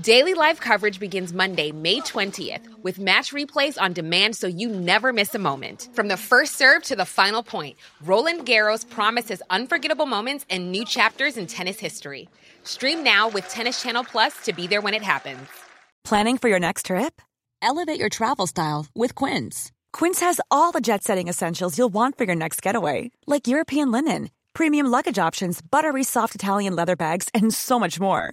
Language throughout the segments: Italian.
Daily live coverage begins Monday, May 20th, with match replays on demand so you never miss a moment. From the first serve to the final point, Roland Garros promises unforgettable moments and new chapters in tennis history. Stream now with Tennis Channel Plus to be there when it happens. Planning for your next trip? Elevate your travel style with Quince. Quince has all the jet setting essentials you'll want for your next getaway, like European linen, premium luggage options, buttery soft Italian leather bags, and so much more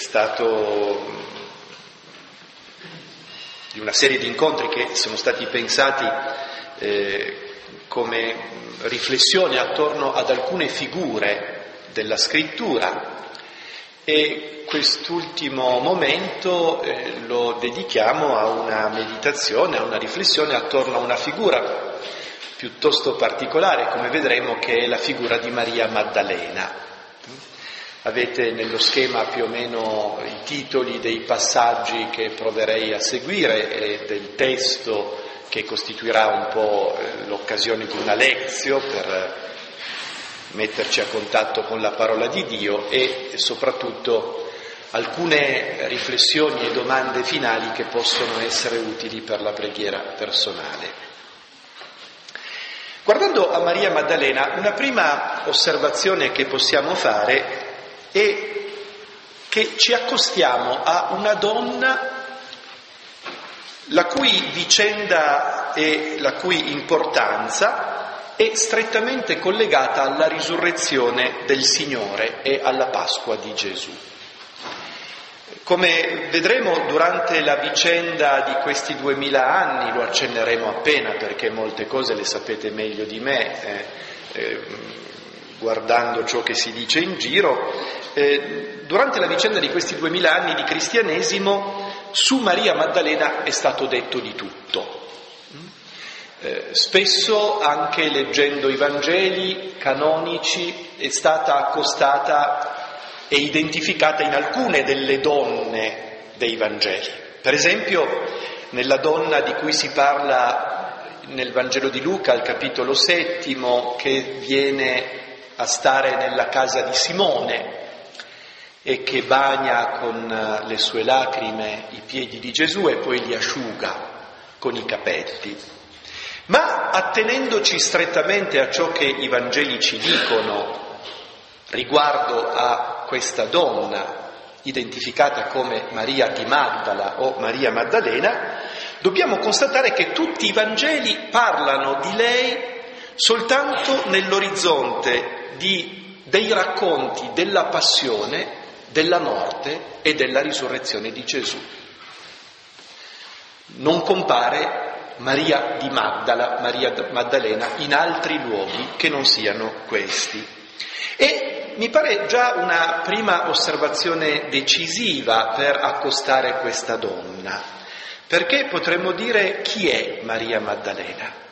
stato di una serie di incontri che sono stati pensati eh, come riflessione attorno ad alcune figure della scrittura e quest'ultimo momento eh, lo dedichiamo a una meditazione, a una riflessione attorno a una figura piuttosto particolare, come vedremo, che è la figura di Maria Maddalena. Avete nello schema più o meno i titoli dei passaggi che proverei a seguire e del testo che costituirà un po' l'occasione di una lezione per metterci a contatto con la parola di Dio e soprattutto alcune riflessioni e domande finali che possono essere utili per la preghiera personale. Guardando a Maria Maddalena, una prima osservazione che possiamo fare e che ci accostiamo a una donna la cui vicenda e la cui importanza è strettamente collegata alla risurrezione del Signore e alla Pasqua di Gesù. Come vedremo durante la vicenda di questi duemila anni, lo accenneremo appena perché molte cose le sapete meglio di me, eh, eh, guardando ciò che si dice in giro, eh, durante la vicenda di questi duemila anni di cristianesimo su Maria Maddalena è stato detto di tutto. Eh, spesso, anche leggendo i Vangeli canonici, è stata accostata e identificata in alcune delle donne dei Vangeli. Per esempio, nella donna di cui si parla nel Vangelo di Luca, al capitolo settimo, che viene a stare nella casa di Simone e che bagna con eh, le sue lacrime i piedi di Gesù e poi li asciuga con i capelli. Ma attenendoci strettamente a ciò che i Vangeli ci dicono riguardo a questa donna identificata come Maria di Magdala o Maria Maddalena, dobbiamo constatare che tutti i Vangeli parlano di lei soltanto nell'orizzonte di, dei racconti della passione, della morte e della risurrezione di Gesù. Non compare Maria di Magdala, Maria Maddalena, in altri luoghi che non siano questi. E mi pare già una prima osservazione decisiva per accostare questa donna, perché potremmo dire chi è Maria Maddalena?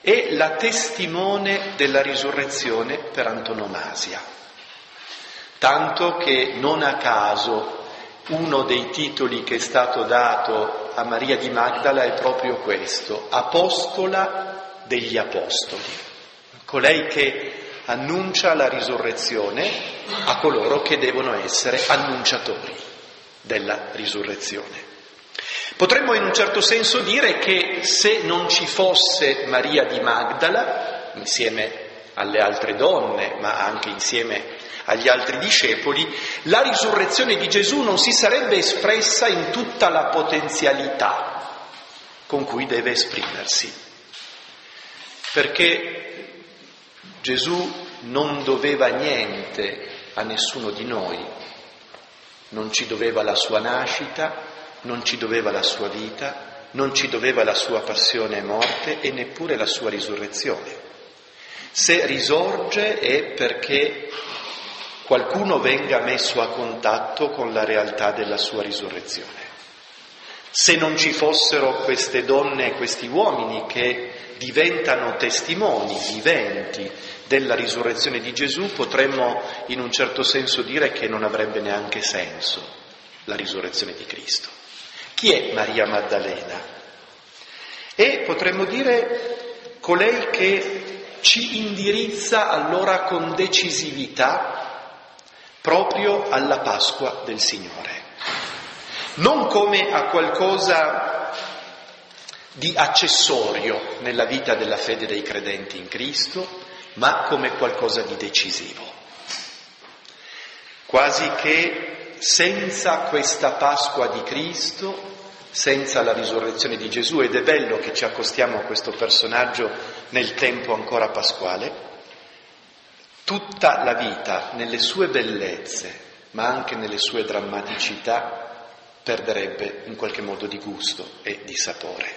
è la testimone della risurrezione per antonomasia. Tanto che non a caso uno dei titoli che è stato dato a Maria di Magdala è proprio questo, Apostola degli Apostoli, colei che annuncia la risurrezione a coloro che devono essere annunciatori della risurrezione. Potremmo in un certo senso dire che se non ci fosse Maria di Magdala, insieme alle altre donne, ma anche insieme agli altri discepoli, la risurrezione di Gesù non si sarebbe espressa in tutta la potenzialità con cui deve esprimersi. Perché Gesù non doveva niente a nessuno di noi, non ci doveva la sua nascita, non ci doveva la sua vita, non ci doveva la sua passione e morte e neppure la sua risurrezione. Se risorge è perché qualcuno venga messo a contatto con la realtà della sua risurrezione. Se non ci fossero queste donne e questi uomini che diventano testimoni viventi della risurrezione di Gesù, potremmo in un certo senso dire che non avrebbe neanche senso la risurrezione di Cristo. Chi è Maria Maddalena? E potremmo dire colei che ci indirizza allora con decisività proprio alla Pasqua del Signore, non come a qualcosa di accessorio nella vita della fede dei credenti in Cristo, ma come qualcosa di decisivo. Quasi che senza questa Pasqua di Cristo, senza la risurrezione di Gesù, ed è bello che ci accostiamo a questo personaggio nel tempo ancora pasquale, tutta la vita nelle sue bellezze, ma anche nelle sue drammaticità, perderebbe in qualche modo di gusto e di sapore.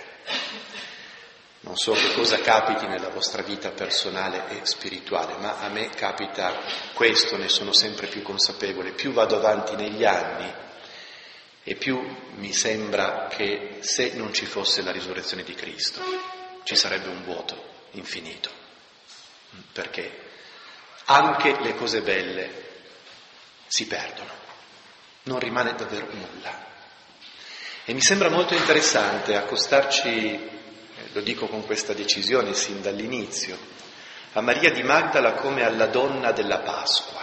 Non so che cosa capiti nella vostra vita personale e spirituale, ma a me capita questo, ne sono sempre più consapevole. Più vado avanti negli anni e più mi sembra che se non ci fosse la risurrezione di Cristo ci sarebbe un vuoto infinito. Perché anche le cose belle si perdono, non rimane davvero nulla. E mi sembra molto interessante accostarci, eh, lo dico con questa decisione sin dall'inizio, a Maria di Magdala come alla donna della Pasqua,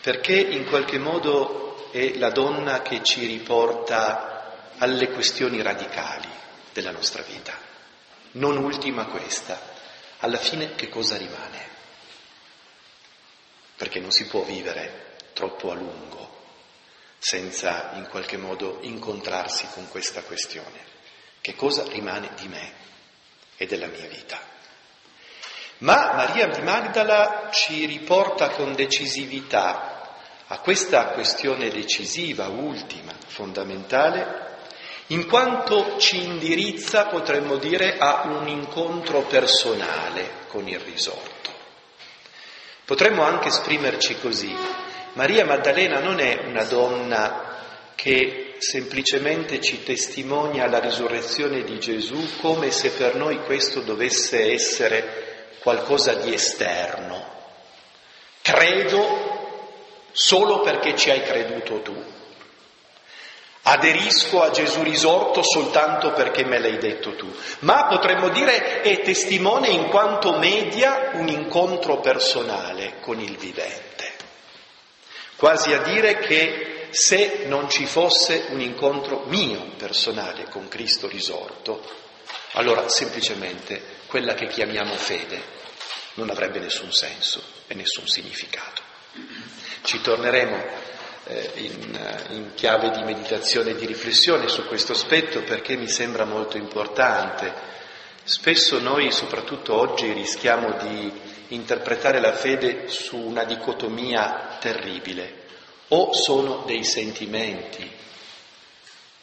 perché in qualche modo è la donna che ci riporta alle questioni radicali della nostra vita. Non ultima questa, alla fine che cosa rimane? Perché non si può vivere troppo a lungo senza in qualche modo incontrarsi con questa questione. Che cosa rimane di me e della mia vita? Ma Maria di Magdala ci riporta con decisività a questa questione decisiva, ultima, fondamentale, in quanto ci indirizza, potremmo dire, a un incontro personale con il risorto. Potremmo anche esprimerci così. Maria Maddalena non è una donna che semplicemente ci testimonia la risurrezione di Gesù come se per noi questo dovesse essere qualcosa di esterno. Credo solo perché ci hai creduto tu. Aderisco a Gesù risorto soltanto perché me l'hai detto tu, ma potremmo dire è testimone in quanto media un incontro personale con il vivente. Quasi a dire che se non ci fosse un incontro mio personale con Cristo risorto, allora semplicemente quella che chiamiamo fede non avrebbe nessun senso e nessun significato. Ci torneremo in, eh, in chiave di meditazione e di riflessione su questo aspetto perché mi sembra molto importante. Spesso noi, soprattutto oggi, rischiamo di interpretare la fede su una dicotomia terribile. O sono dei sentimenti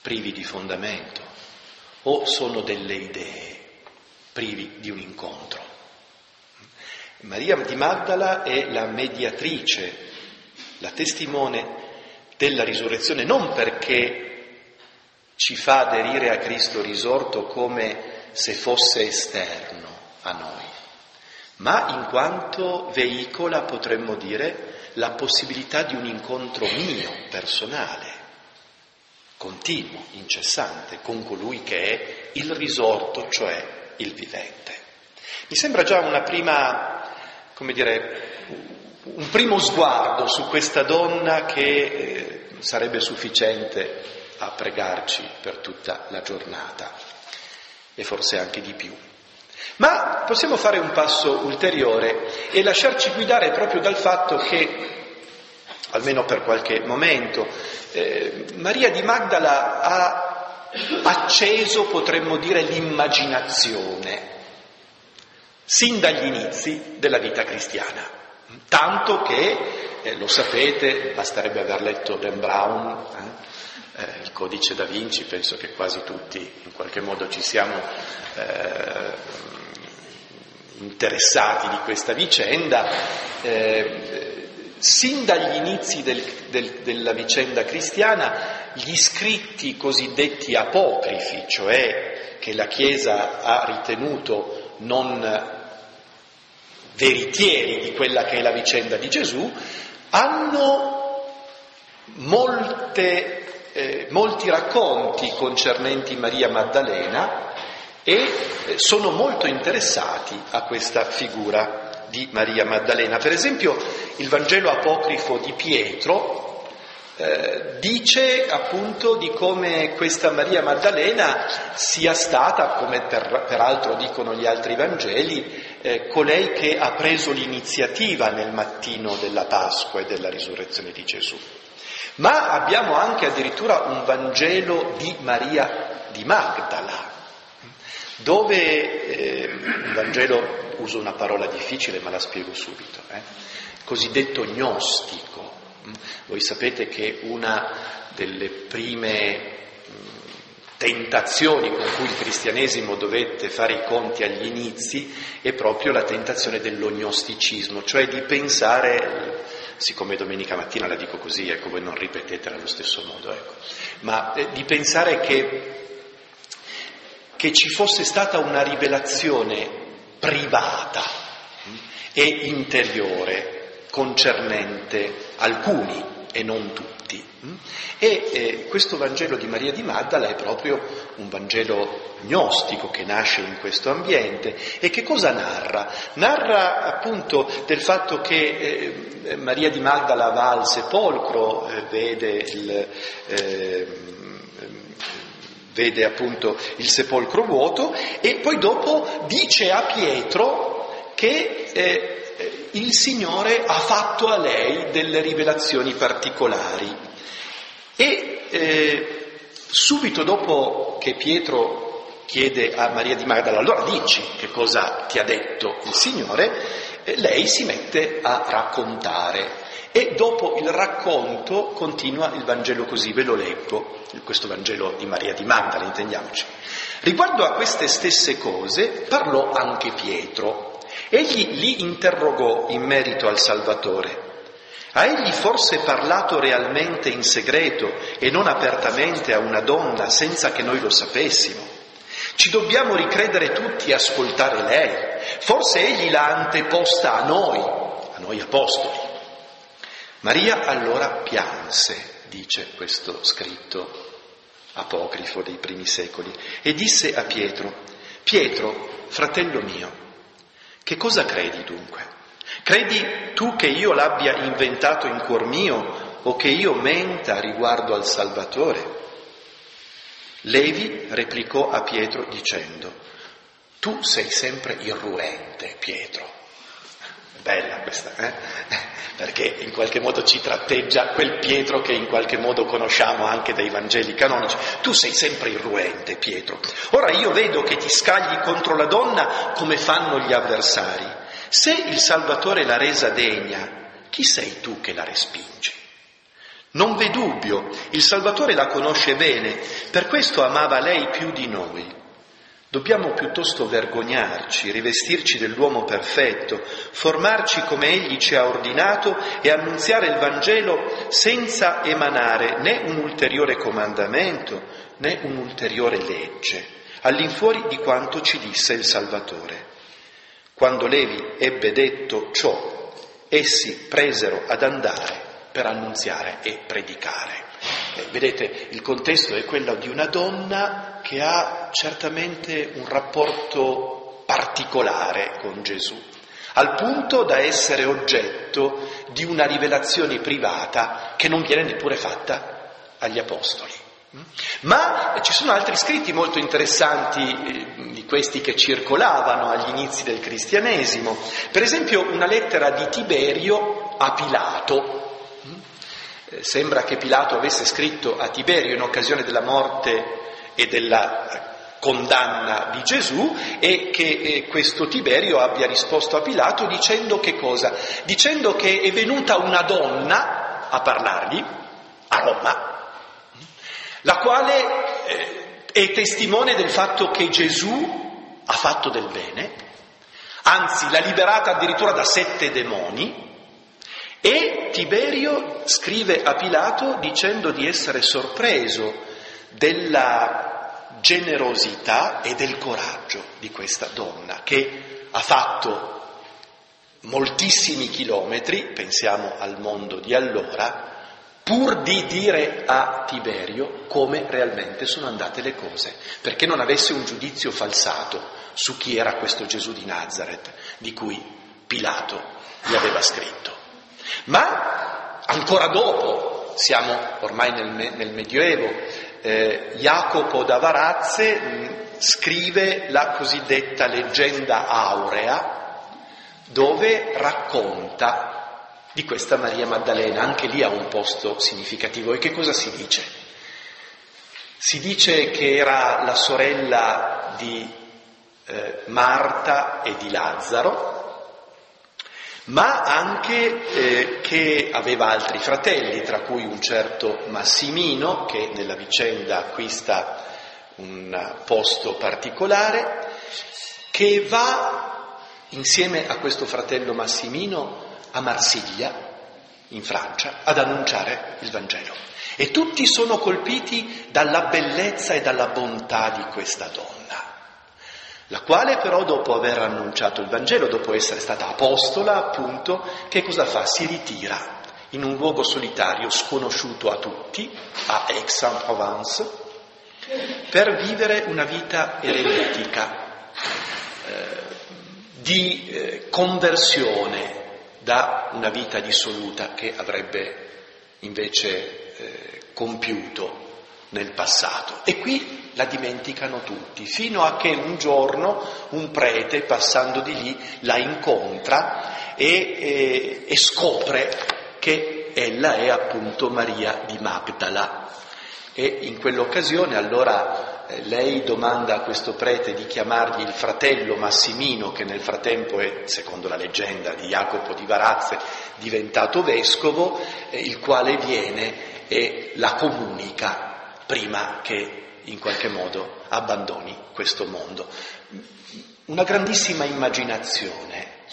privi di fondamento, o sono delle idee privi di un incontro. Maria di Magdala è la mediatrice, la testimone della risurrezione, non perché ci fa aderire a Cristo risorto come se fosse esterno a noi, ma in quanto veicola, potremmo dire, la possibilità di un incontro mio, personale, continuo, incessante, con colui che è il risorto, cioè il vivente. Mi sembra già una prima come dire, un primo sguardo su questa donna che eh, sarebbe sufficiente a pregarci per tutta la giornata e forse anche di più. Ma possiamo fare un passo ulteriore e lasciarci guidare proprio dal fatto che, almeno per qualche momento, eh, Maria di Magdala ha acceso, potremmo dire, l'immaginazione sin dagli inizi della vita cristiana. Tanto che, eh, lo sapete, basterebbe aver letto Dan Brown, eh, eh, il codice da Vinci, penso che quasi tutti in qualche modo ci siamo eh, interessati di questa vicenda. Eh, sin dagli inizi del, del, della vicenda cristiana, gli scritti cosiddetti apocrifi, cioè che la Chiesa ha ritenuto non veritieri di quella che è la vicenda di Gesù, hanno molte, eh, molti racconti concernenti Maria Maddalena e eh, sono molto interessati a questa figura di Maria Maddalena. Per esempio il Vangelo apocrifo di Pietro eh, dice appunto di come questa Maria Maddalena sia stata, come per, peraltro dicono gli altri Vangeli, eh, colei che ha preso l'iniziativa nel mattino della Pasqua e della risurrezione di Gesù. Ma abbiamo anche addirittura un Vangelo di Maria di Magdala, dove eh, un Vangelo, uso una parola difficile ma la spiego subito, eh, cosiddetto gnostico. Voi sapete che una delle prime tentazioni con cui il cristianesimo dovette fare i conti agli inizi è proprio la tentazione dell'ognosticismo, cioè di pensare, siccome domenica mattina la dico così, ecco voi non ripetetela allo stesso modo, ecco, ma eh, di pensare che, che ci fosse stata una rivelazione privata hm, e interiore concernente alcuni e non tutti. Mm? E eh, questo Vangelo di Maria di Maddala è proprio un Vangelo gnostico che nasce in questo ambiente e che cosa narra? Narra appunto del fatto che eh, Maria di Maddala va al sepolcro, eh, vede il ehm, vede appunto il sepolcro vuoto e poi dopo dice a Pietro che eh, il Signore ha fatto a lei delle rivelazioni particolari. E eh, subito dopo che Pietro chiede a Maria di Magdala, allora dici che cosa ti ha detto il Signore, eh, lei si mette a raccontare. E dopo il racconto continua il Vangelo così, ve lo leggo, questo Vangelo di Maria di Magdala, intendiamoci. Riguardo a queste stesse cose parlò anche Pietro, Egli li interrogò in merito al Salvatore. Ha egli forse parlato realmente in segreto e non apertamente a una donna senza che noi lo sapessimo? Ci dobbiamo ricredere tutti e ascoltare lei. Forse egli l'ha anteposta a noi, a noi apostoli. Maria allora pianse, dice questo scritto apocrifo dei primi secoli, e disse a Pietro, Pietro, fratello mio, che cosa credi dunque? Credi tu che io l'abbia inventato in cuor mio o che io menta riguardo al Salvatore? Levi replicò a Pietro dicendo, tu sei sempre irruente, Pietro. Bella questa, eh? perché in qualche modo ci tratteggia quel Pietro che in qualche modo conosciamo anche dai Vangeli canonici. Tu sei sempre irruente, Pietro. Ora io vedo che ti scagli contro la donna come fanno gli avversari. Se il Salvatore l'ha resa degna, chi sei tu che la respingi? Non v'è dubbio, il Salvatore la conosce bene, per questo amava lei più di noi. Dobbiamo piuttosto vergognarci, rivestirci dell'uomo perfetto, formarci come egli ci ha ordinato e annunziare il Vangelo senza emanare né un ulteriore comandamento né un'ulteriore legge, all'infuori di quanto ci disse il Salvatore. Quando Levi ebbe detto ciò, essi presero ad andare per annunziare e predicare. Eh, vedete, il contesto è quello di una donna che ha certamente un rapporto particolare con Gesù. al punto da essere oggetto di una rivelazione privata che non viene neppure fatta agli apostoli. Ma ci sono altri scritti molto interessanti eh, di questi che circolavano agli inizi del cristianesimo. Per esempio una lettera di Tiberio a Pilato. Eh, sembra che Pilato avesse scritto a Tiberio in occasione della morte e della condanna di Gesù e che eh, questo Tiberio abbia risposto a Pilato dicendo che cosa? Dicendo che è venuta una donna a parlargli a Roma la quale eh, è testimone del fatto che Gesù ha fatto del bene, anzi l'ha liberata addirittura da sette demoni, e Tiberio scrive a Pilato dicendo di essere sorpreso della generosità e del coraggio di questa donna che ha fatto moltissimi chilometri, pensiamo al mondo di allora, pur di dire a Tiberio come realmente sono andate le cose, perché non avesse un giudizio falsato su chi era questo Gesù di Nazareth, di cui Pilato gli aveva scritto. Ma ancora dopo, siamo ormai nel, nel Medioevo, eh, Jacopo da Varazze mh, scrive la cosiddetta leggenda aurea, dove racconta di questa Maria Maddalena, anche lì ha un posto significativo. E che cosa si dice? Si dice che era la sorella di eh, Marta e di Lazzaro, ma anche eh, che aveva altri fratelli, tra cui un certo Massimino, che nella vicenda acquista un posto particolare, che va insieme a questo fratello Massimino a Marsiglia, in Francia, ad annunciare il Vangelo. E tutti sono colpiti dalla bellezza e dalla bontà di questa donna, la quale però dopo aver annunciato il Vangelo, dopo essere stata apostola, appunto, che cosa fa? Si ritira in un luogo solitario sconosciuto a tutti, a Aix-en-Provence, per vivere una vita eretica, eh, di eh, conversione da una vita dissoluta che avrebbe invece eh, compiuto nel passato. E qui la dimenticano tutti, fino a che un giorno un prete passando di lì la incontra e, e, e scopre che ella è appunto Maria di Magdala. E in quell'occasione allora eh, lei domanda a questo prete di chiamargli il fratello Massimino, che nel frattempo è, secondo la leggenda di Jacopo di Varazze, diventato vescovo, eh, il quale viene e la comunica prima che in qualche modo abbandoni questo mondo. Una grandissima immaginazione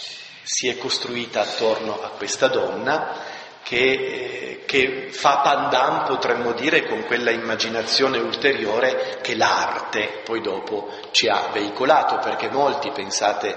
si è costruita attorno a questa donna che, eh, che fa pandan, potremmo dire, con quella immaginazione ulteriore che l'arte poi dopo ci ha veicolato, perché molti, pensate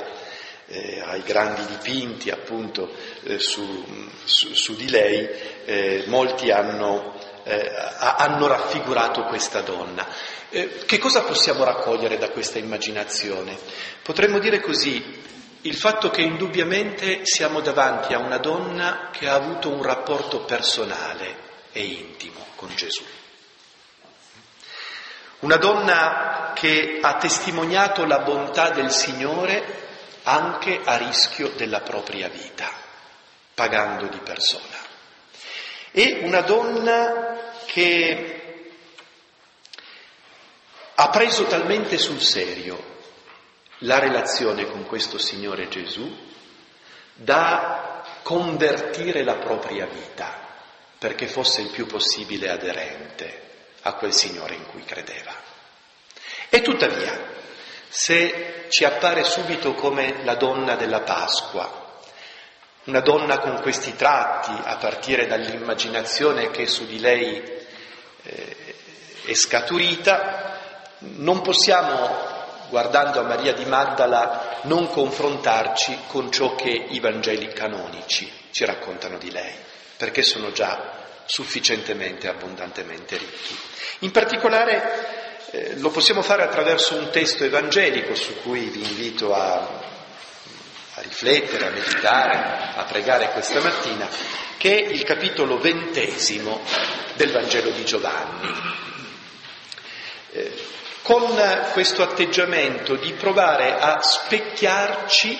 eh, ai grandi dipinti appunto eh, su, su, su, di lei, eh, molti hanno, eh, hanno, raffigurato questa donna. Eh, che cosa possiamo raccogliere da questa immaginazione? Potremmo dire così, il fatto che indubbiamente siamo davanti a una donna che ha avuto un rapporto personale e intimo con Gesù. Una donna che ha testimoniato la bontà del Signore anche a rischio della propria vita, pagando di persona. E una donna che ha preso talmente sul serio la relazione con questo Signore Gesù da convertire la propria vita perché fosse il più possibile aderente a quel Signore in cui credeva. E tuttavia, se ci appare subito come la donna della Pasqua, una donna con questi tratti, a partire dall'immaginazione che su di lei eh, è scaturita, non possiamo guardando a Maria di Maddala, non confrontarci con ciò che i Vangeli canonici ci raccontano di lei, perché sono già sufficientemente, abbondantemente ricchi. In particolare eh, lo possiamo fare attraverso un testo evangelico su cui vi invito a, riflettere, a meditare, a pregare questa mattina, che è il capitolo ventesimo del Vangelo di Giovanni. Eh, con questo atteggiamento di provare a specchiarci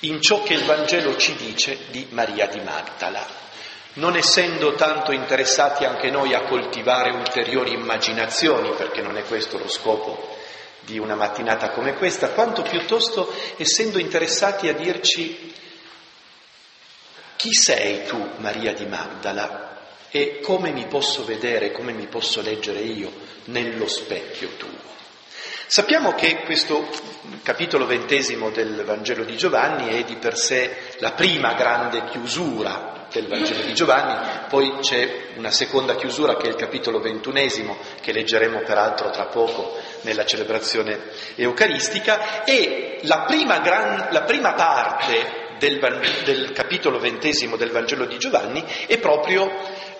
in ciò che il Vangelo ci dice di Maria di Magdala, non essendo tanto interessati anche noi a coltivare ulteriori immaginazioni, perché non è questo lo scopo di una mattinata come questa, quanto piuttosto essendo interessati a dirci chi sei tu, Maria di Magdala, e come mi posso vedere, come mi posso leggere io nello specchio tuo. Sappiamo che questo capitolo ventesimo del Vangelo di Giovanni è di per sé la prima grande chiusura del Vangelo di Giovanni, poi c'è una seconda chiusura che è il capitolo ventunesimo, che leggeremo peraltro tra poco nella celebrazione eucaristica, e la prima, gran, la prima parte del, del, capitolo ventesimo del Vangelo di Giovanni è proprio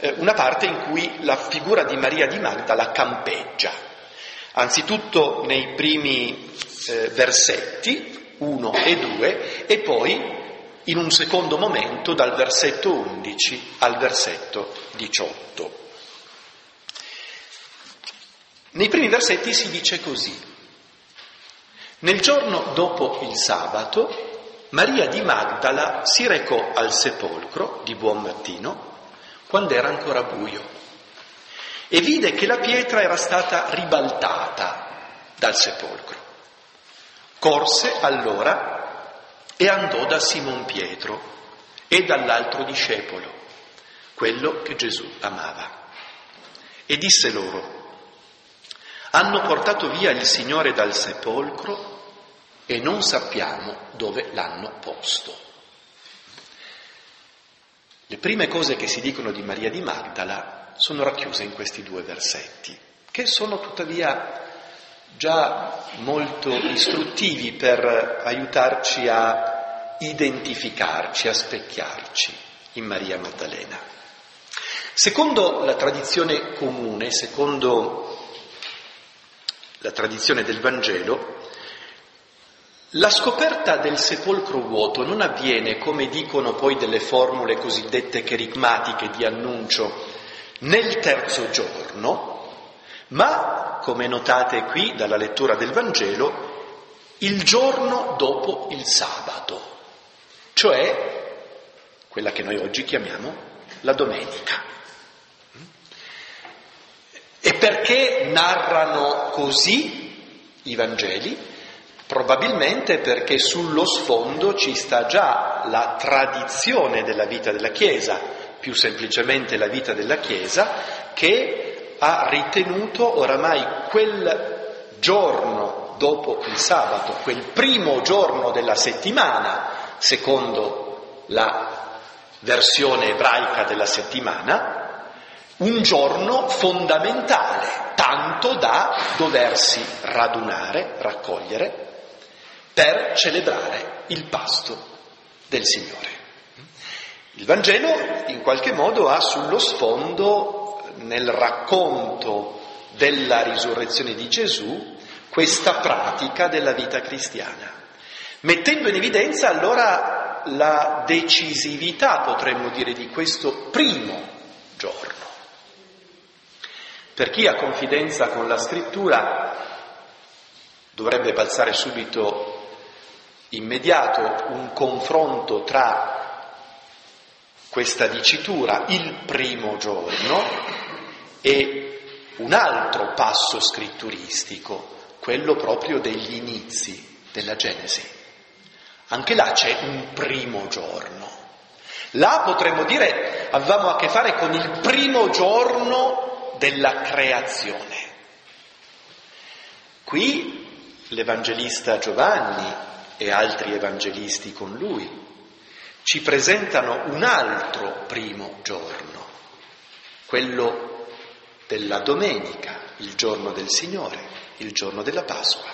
eh, una parte in cui la figura di Maria di Magdala campeggia. Anzitutto nei primi eh, versetti, 1 e 2, e poi in un secondo momento dal versetto 11 al versetto 18. Nei primi versetti si dice così. Nel giorno dopo il sabato, Maria di Magdala si recò al sepolcro di buon mattino, quando era ancora buio e vide che la pietra era stata ribaltata dal sepolcro. Corse allora e andò da Simon Pietro e dall'altro discepolo, quello che Gesù amava. E disse loro, hanno portato via il Signore dal sepolcro e non sappiamo dove l'hanno posto. Le prime cose che si dicono di Maria di Magdala sono racchiuse in questi due versetti, che sono tuttavia già molto istruttivi per aiutarci a identificarci, a specchiarci in Maria Maddalena. Secondo la tradizione comune, secondo la tradizione del Vangelo, la scoperta del sepolcro vuoto non avviene, come dicono poi delle formule cosiddette cherigmatiche di annuncio, nel terzo giorno, ma, come notate qui dalla lettura del Vangelo, il giorno dopo il sabato, cioè quella che noi oggi chiamiamo la domenica. E perché narrano così i Vangeli? Probabilmente perché sullo sfondo ci sta già la tradizione della vita della Chiesa, più semplicemente la vita della Chiesa, che ha ritenuto oramai quel giorno dopo il sabato, quel primo giorno della settimana, secondo la versione ebraica della settimana, un giorno fondamentale, tanto da doversi radunare, raccogliere, per celebrare il pasto del Signore. Il Vangelo in qualche modo ha sullo sfondo, nel racconto della risurrezione di Gesù, questa pratica della vita cristiana, mettendo in evidenza allora la decisività, potremmo dire, di questo primo giorno. Per chi ha confidenza con la scrittura dovrebbe balzare subito immediato un confronto tra questa dicitura il primo giorno e un altro passo scritturistico, quello proprio degli inizi della Genesi. Anche là c'è un primo giorno. Là potremmo dire avevamo a che fare con il primo giorno della creazione. Qui l'Evangelista Giovanni e altri evangelisti con lui ci presentano un altro primo giorno, quello della domenica, il giorno del Signore, il giorno della Pasqua.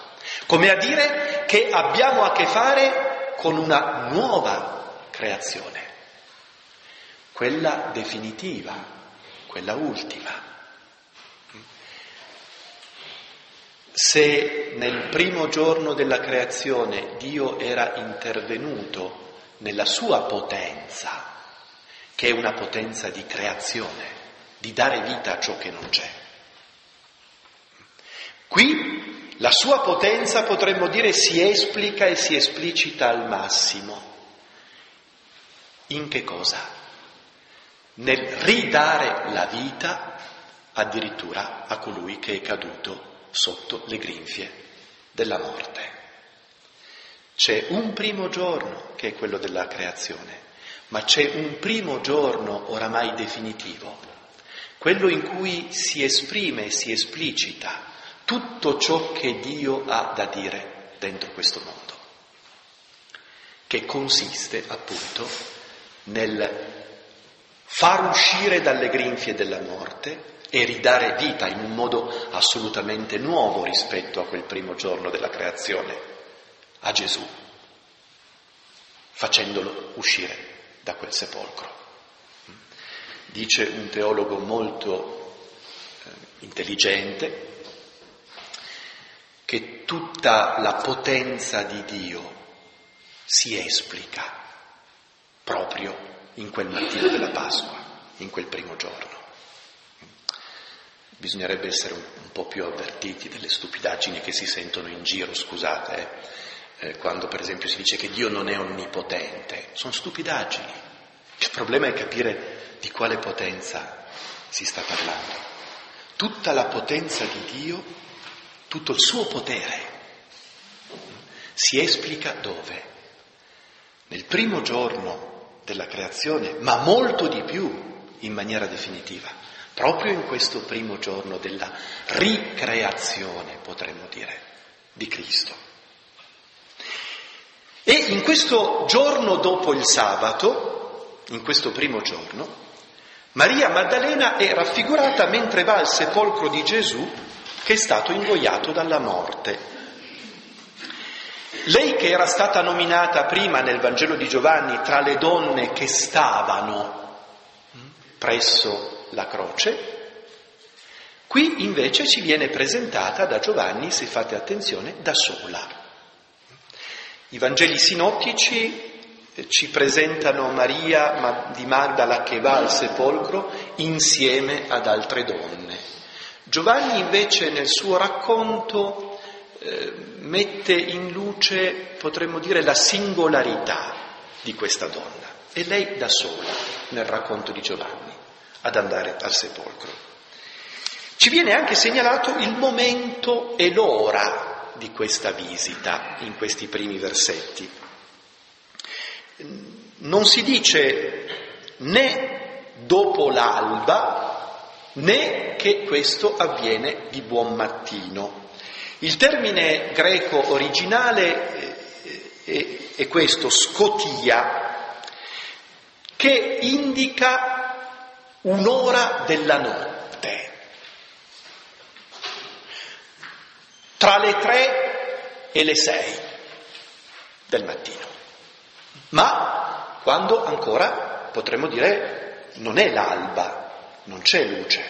Come a dire che abbiamo a che fare con una nuova creazione, quella definitiva, quella ultima. Se nel primo giorno della creazione Dio era intervenuto nella sua potenza, che è una potenza di creazione, di dare vita a ciò che non c'è. Qui la sua potenza, potremmo dire, si esplica e si esplicita al massimo. In che cosa? Nel ridare la vita addirittura a colui che è caduto sotto le grinfie della morte. C'è un primo giorno che è quello della creazione, ma c'è un primo giorno oramai definitivo, quello in cui si esprime e si esplicita tutto ciò che Dio ha da dire dentro questo mondo, che consiste appunto nel far uscire dalle grinfie della morte e ridare vita in un modo assolutamente nuovo rispetto a quel primo giorno della creazione a Gesù, facendolo uscire da quel sepolcro. Dice un teologo molto eh, intelligente che tutta la potenza di Dio si esplica proprio in quel mattino della Pasqua, in quel primo giorno. Bisognerebbe essere un, po' più avvertiti delle stupidaggini che si sentono in giro, scusate. Eh eh, quando per esempio si dice che Dio non è onnipotente, sono stupidaggini. Il problema è capire di quale potenza si sta parlando. Tutta la potenza di Dio, tutto il suo potere, si esplica dove? Nel primo giorno della creazione, ma molto di più in maniera definitiva, proprio in questo primo giorno della ricreazione, potremmo dire, di Cristo. E in questo giorno dopo il sabato, in questo primo giorno, Maria Maddalena è raffigurata mentre va al sepolcro di Gesù che è stato ingoiato dalla morte. Lei che era stata nominata prima nel Vangelo di Giovanni tra le donne che stavano presso la croce, qui invece ci viene presentata da Giovanni, se fate attenzione, da sola. I Vangeli sinottici eh, ci presentano Maria di Magdala che va al sepolcro insieme ad altre donne. Giovanni invece nel suo racconto eh, mette in luce, potremmo dire, la singolarità di questa donna. E lei da sola, nel racconto di Giovanni, ad andare al sepolcro. Ci viene anche segnalato il momento e l'ora di questa visita in questi primi versetti. Non si dice né dopo l'alba né che questo avviene di buon mattino. Il termine greco originale eh, è questo, scotia, che indica un'ora della notte. tra le tre e le sei del mattino. Ma quando ancora potremmo dire non è l'alba, non c'è luce,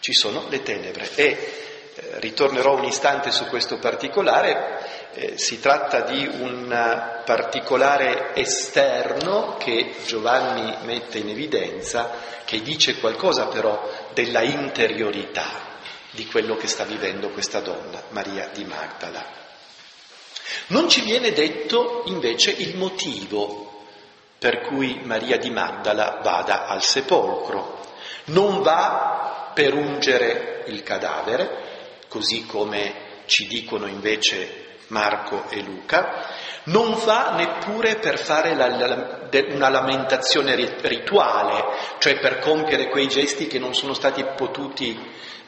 ci sono le tenebre. E eh, ritornerò un istante su questo particolare, eh, si tratta di un particolare esterno che Giovanni mette in evidenza, che dice qualcosa però della interiorità di quello che sta vivendo questa donna, Maria di Magdala. Non ci viene detto invece il motivo per cui Maria di Magdala vada al sepolcro. Non va per ungere il cadavere, così come ci dicono invece Marco e Luca, non va neppure per fare la, la, una lamentazione rituale, cioè per compiere quei gesti che non sono stati potuti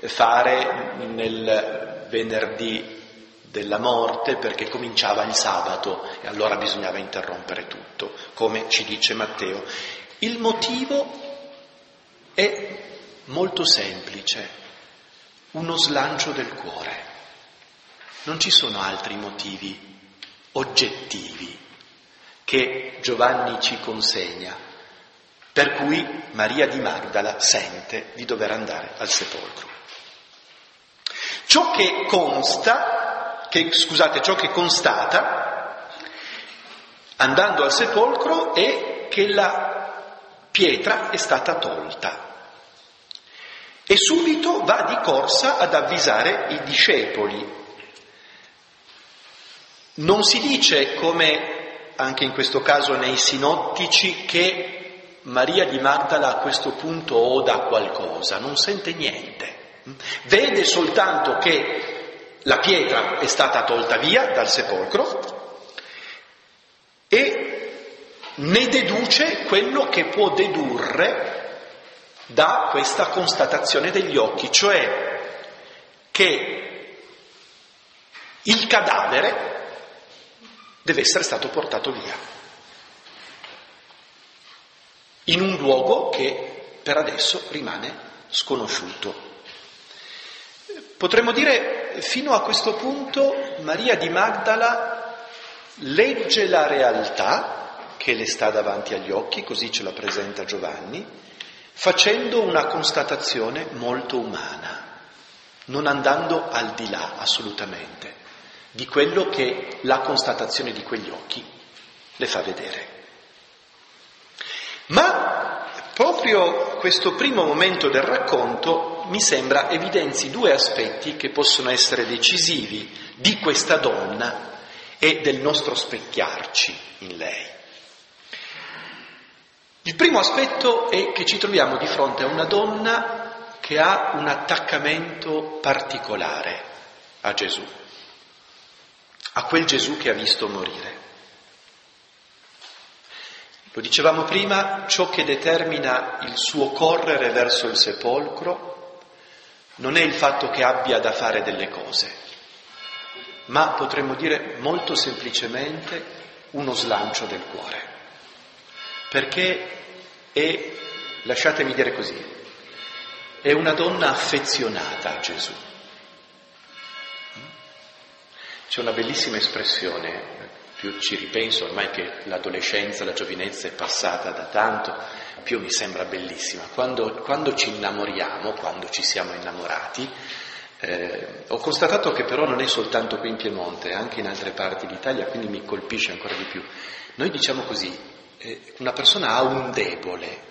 fare nel venerdì della morte perché cominciava il sabato e allora bisognava interrompere tutto, come ci dice Matteo. Il motivo è molto semplice, uno slancio del cuore. Non ci sono altri motivi oggettivi che Giovanni ci consegna, per cui Maria di Magdala sente di dover andare al sepolcro. Ciò che consta, che, scusate, ciò che constata, andando al sepolcro, è che la pietra è stata tolta. E subito va di corsa ad avvisare i discepoli. Non si dice, come anche in questo caso nei sinottici, che Maria di Magdala a questo punto oda qualcosa, non sente niente. Vede soltanto che la pietra è stata tolta via dal sepolcro e ne deduce quello che può dedurre da questa constatazione degli occhi, cioè che il cadavere deve essere stato portato via in un luogo che per adesso rimane sconosciuto. Potremmo dire, fino a questo punto, Maria di Magdala legge la realtà che le sta davanti agli occhi, così ce la presenta Giovanni, facendo una constatazione molto umana, non andando al di là assolutamente di quello che la constatazione di quegli occhi le fa vedere. Ma proprio questo primo momento del racconto mi sembra evidenzi due aspetti che possono essere decisivi di questa donna e del nostro specchiarci in lei. Il primo aspetto è che ci troviamo di fronte a una donna che ha un attaccamento particolare a Gesù, a quel Gesù che ha visto morire. Lo dicevamo prima, ciò che determina il suo correre verso il sepolcro non è il fatto che abbia da fare delle cose, ma potremmo dire molto semplicemente uno slancio del cuore perché è, lasciatemi dire così, è una donna affezionata a Gesù. C'è una bellissima espressione, più ci ripenso ormai che l'adolescenza, la giovinezza è passata da tanto, più mi sembra bellissima. Quando, quando ci innamoriamo, quando ci siamo innamorati, eh, ho constatato che però non è soltanto qui in Piemonte, anche in altre parti d'Italia, quindi mi colpisce ancora di più. Noi diciamo così, una persona ha un debole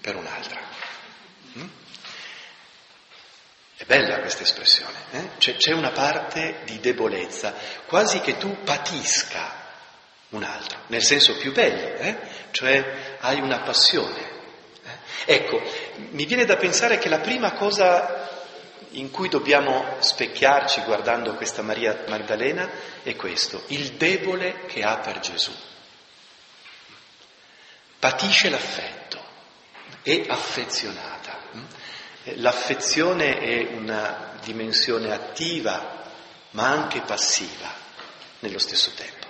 per un'altra. Mm? È bella questa espressione, eh? c'è, c'è, una parte di debolezza, quasi che tu patisca un altro, nel senso più bello, eh? cioè hai una passione. Eh? Ecco, mi viene da pensare che la prima cosa in cui dobbiamo specchiarci guardando questa Maria Maddalena è questo, il debole che ha per Gesù patisce l'affetto, è affezionata. L'affezione è una dimensione attiva ma anche passiva nello stesso tempo.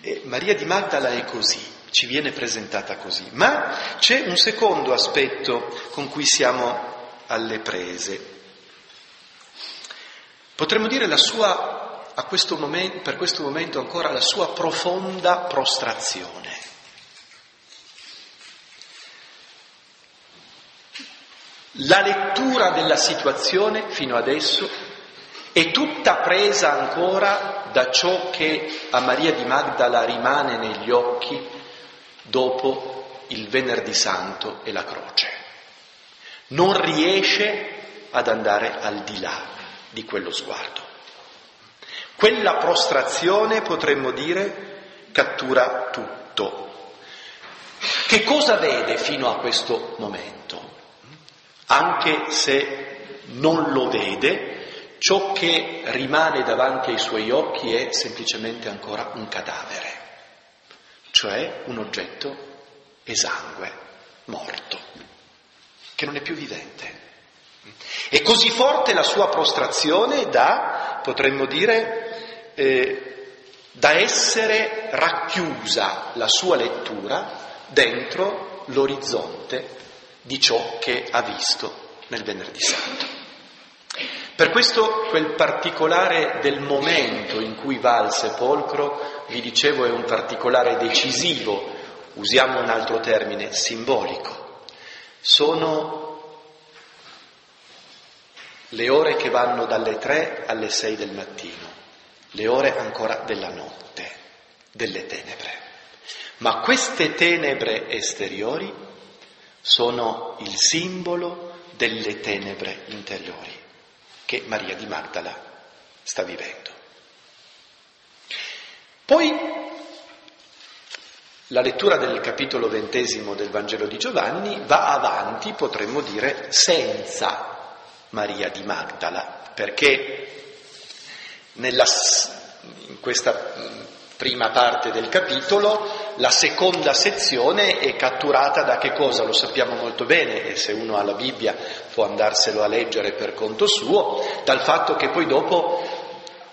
E Maria di Magdala è così, ci viene presentata così, ma c'è un secondo aspetto con cui siamo alle prese. Potremmo dire la sua questo momento, per questo momento ancora la sua profonda prostrazione. La lettura della situazione fino adesso è tutta presa ancora da ciò che a Maria di Magdala rimane negli occhi dopo il venerdì santo e la croce. Non riesce ad andare al di là di quello sguardo. Quella prostrazione, potremmo dire, cattura tutto. Che cosa vede fino a questo momento? Anche se non lo vede, ciò che rimane davanti ai suoi occhi è semplicemente ancora un cadavere, cioè un oggetto esangue, morto, che non è più vivente. È così forte la sua prostrazione da, potremmo dire, eh, da essere racchiusa la sua lettura dentro l'orizzonte di ciò che ha visto nel venerdì santo. Per questo quel particolare del momento in cui va al sepolcro, vi dicevo, è un particolare decisivo, usiamo un altro termine, simbolico. Sono le ore che vanno dalle tre alle sei del mattino, le ore ancora della notte, delle tenebre. Ma queste tenebre esteriori sono il simbolo delle tenebre interiori che Maria di Magdala sta vivendo. Poi la lettura del capitolo ventesimo del Vangelo di Giovanni va avanti, potremmo dire, senza Maria di Magdala, perché nella, in questa prima parte del capitolo la seconda sezione è catturata da che cosa? Lo sappiamo molto bene e se uno ha la Bibbia può andarselo a leggere per conto suo, dal fatto che poi dopo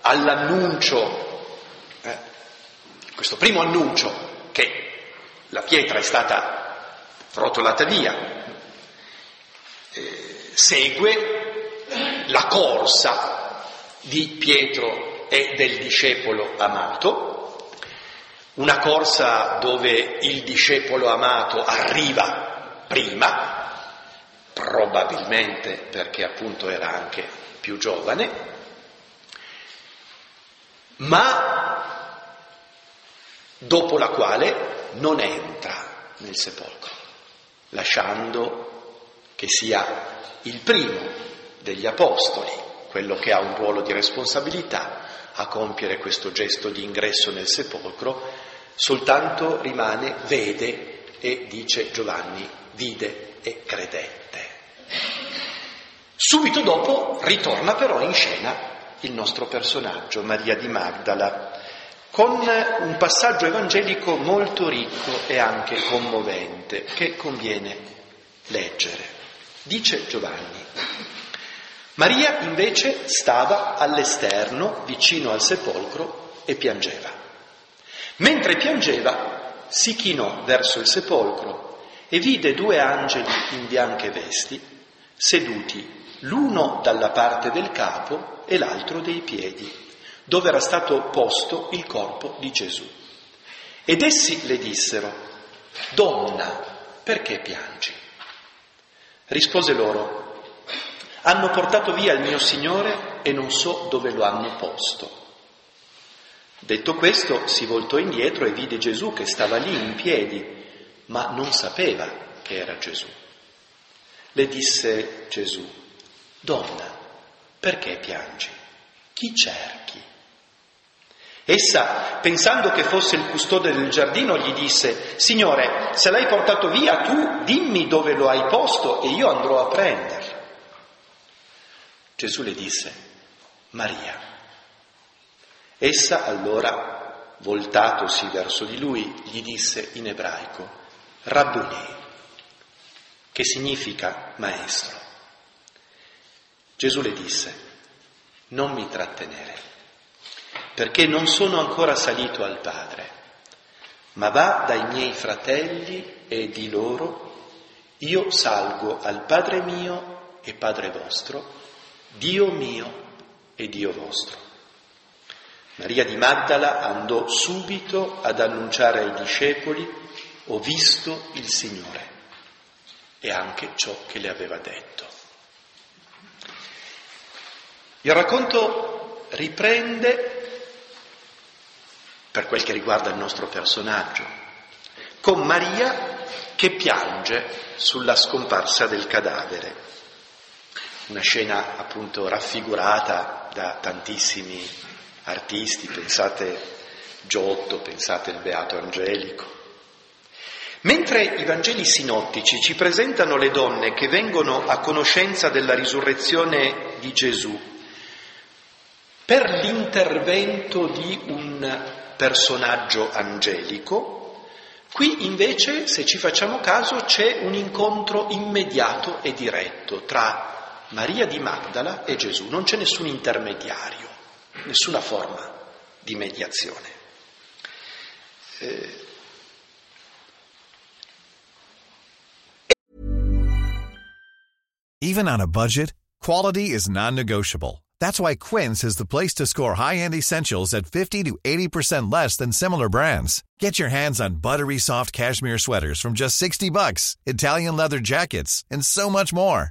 all'annuncio, eh, questo primo annuncio che la pietra è stata rotolata via, eh, segue la corsa di Pietro e del discepolo amato, una corsa dove il discepolo amato arriva prima, probabilmente perché appunto era anche più giovane, ma dopo la quale non entra nel sepolcro, lasciando che sia il primo degli apostoli, quello che ha un ruolo di responsabilità, a compiere questo gesto di ingresso nel sepolcro, soltanto rimane, vede e dice Giovanni, vide e credette. Subito dopo ritorna però in scena il nostro personaggio, Maria di Magdala, con un passaggio evangelico molto ricco e anche commovente che conviene leggere. Dice Giovanni, Maria invece stava all'esterno, vicino al sepolcro, e piangeva. Mentre piangeva, si chinò verso il sepolcro e vide due angeli in bianche vesti, seduti l'uno dalla parte del capo e l'altro dei piedi dove era stato posto il corpo di Gesù. Ed essi le dissero, Donna, perché piangi? Rispose loro, hanno portato via il mio Signore e non so dove lo hanno posto. Detto questo, si voltò indietro e vide Gesù che stava lì in piedi, ma non sapeva che era Gesù. Le disse Gesù, Donna, perché piangi? Chi cerchi? Essa, pensando che fosse il custode del giardino, gli disse, Signore, se l'hai portato via tu, dimmi dove lo hai posto e io andrò a prenderlo. Gesù le disse, Maria. Essa allora, voltatosi verso di lui, gli disse in ebraico, Rabboni, che significa maestro. Gesù le disse, non mi trattenere perché non sono ancora salito al Padre, ma va dai miei fratelli e di loro, io salgo al Padre mio e Padre vostro, Dio mio e Dio vostro. Maria di Maddala andò subito ad annunciare ai discepoli, ho visto il Signore e anche ciò che le aveva detto. Il racconto riprende per quel che riguarda il nostro personaggio, con Maria che piange sulla scomparsa del cadavere. Una scena appunto raffigurata da tantissimi artisti, pensate Giotto, pensate il Beato Angelico. Mentre i Vangeli sinottici ci presentano le donne che vengono a conoscenza della risurrezione di Gesù per l'intervento di un personaggio angelico, qui invece, se ci facciamo caso, c'è un incontro immediato e diretto tra Maria di Magdala e Gesù, non c'è nessun intermediario, nessuna forma di mediazione. Eh, Even on a budget, quality is non-negotiable. That's why Quince is the place to score high-end essentials at 50 to 80% less than similar brands. Get your hands on buttery soft cashmere sweaters from just 60 bucks, Italian leather jackets, and so much more.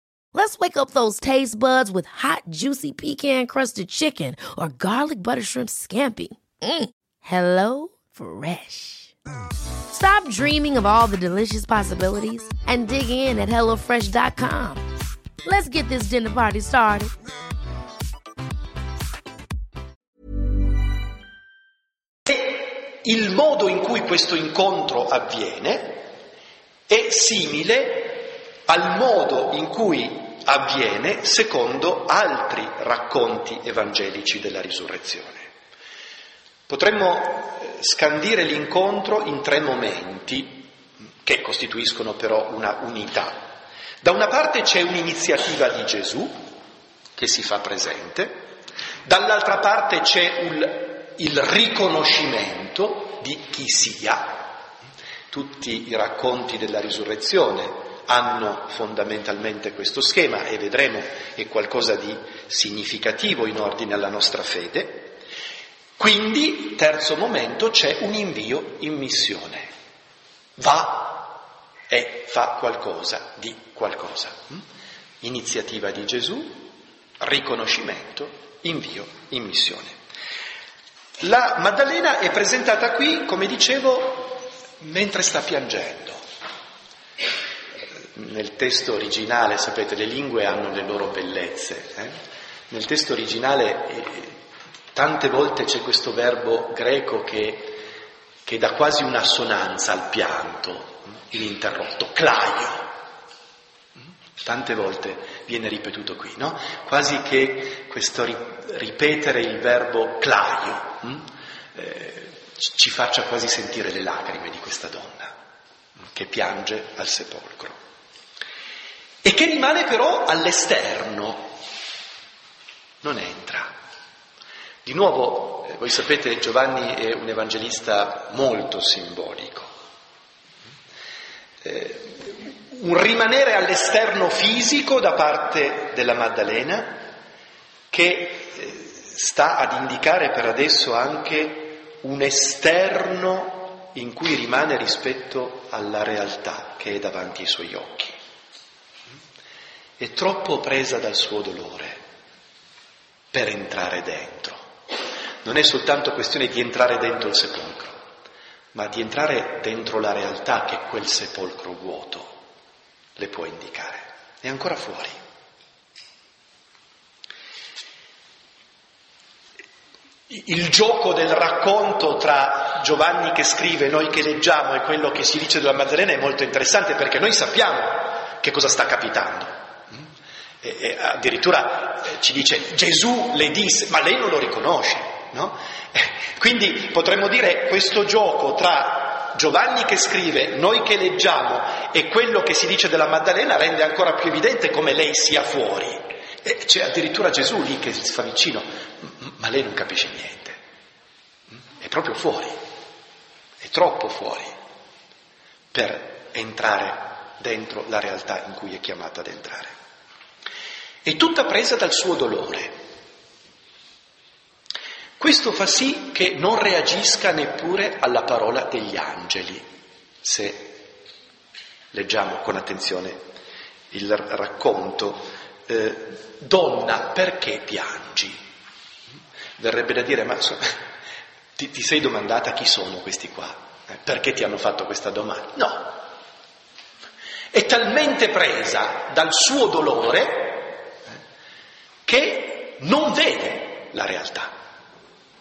Let's wake up those taste buds with hot, juicy pecan-crusted chicken or garlic butter shrimp scampi. Mm. Hello Fresh. Stop dreaming of all the delicious possibilities and dig in at HelloFresh.com. Let's get this dinner party started. Il modo in cui questo incontro avviene è simile al modo in cui avviene secondo altri racconti evangelici della risurrezione. Potremmo eh, scandire l'incontro in tre momenti che costituiscono però una unità. Da una parte c'è un'iniziativa di Gesù che si fa presente, dall'altra parte c'è il, il riconoscimento di chi sia. Tutti i racconti della risurrezione hanno fondamentalmente questo schema e vedremo è qualcosa di significativo in ordine alla nostra fede. Quindi, terzo momento, c'è un invio in missione. Va e fa qualcosa di qualcosa. Iniziativa di Gesù, riconoscimento, invio in missione. La Maddalena è presentata qui, come dicevo, mentre sta piangendo nel testo originale, sapete, le lingue hanno le loro bellezze. Eh? Nel testo originale eh, tante volte c'è questo verbo greco che, che dà quasi un'assonanza al pianto ininterrotto, claio. Tante volte viene ripetuto qui, no? Quasi che questo ripetere il verbo claio eh, ci faccia quasi sentire le lacrime di questa donna che piange al sepolcro e che rimane però all'esterno, non entra. Di nuovo, eh, voi sapete, Giovanni è un evangelista molto simbolico. Eh, un rimanere all'esterno fisico da parte della Maddalena che eh, sta ad indicare per adesso anche un esterno in cui rimane rispetto alla realtà che è davanti ai suoi occhi è troppo presa dal suo dolore per entrare dentro. Non è soltanto questione di entrare dentro il sepolcro, ma di entrare dentro la realtà che quel sepolcro vuoto le può indicare. È ancora fuori. Il gioco del racconto tra Giovanni che scrive noi che leggiamo e quello che si dice della Maddalena è molto interessante perché noi sappiamo che cosa sta capitando. E, e addirittura eh, ci dice Gesù le disse, ma lei non lo riconosce, no? Quindi potremmo dire questo gioco tra Giovanni che scrive, noi che leggiamo e quello che si dice della Maddalena rende ancora più evidente come lei sia fuori. E c'è addirittura Gesù lì che si fa vicino, ma lei non capisce niente. È proprio fuori, è troppo fuori per entrare dentro la realtà in cui è chiamata ad entrare. È tutta presa dal suo dolore. Questo fa sì che non reagisca neppure alla parola degli angeli, se leggiamo con attenzione il racconto. Eh, donna, perché piangi? Verrebbe da dire, ma insomma, ti, ti sei domandata chi sono questi qua? Eh, perché ti hanno fatto questa domanda? No. È talmente presa dal suo dolore che non vede la realtà,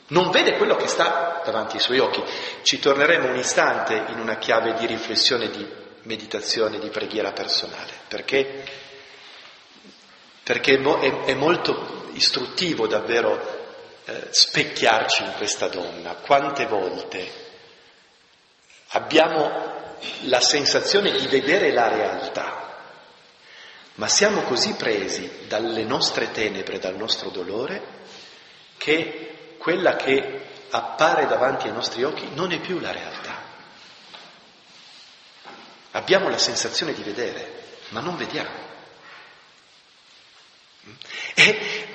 non vede quello che sta davanti ai suoi occhi. Ci torneremo un istante in una chiave di riflessione, di meditazione, di preghiera personale, perché, perché è, è, molto istruttivo davvero eh, specchiarci in questa donna. Quante volte abbiamo la sensazione di vedere la realtà, ma siamo così presi dalle nostre tenebre, dal nostro dolore, che quella che appare davanti ai nostri occhi non è più la realtà. Abbiamo la sensazione di vedere, ma non vediamo. E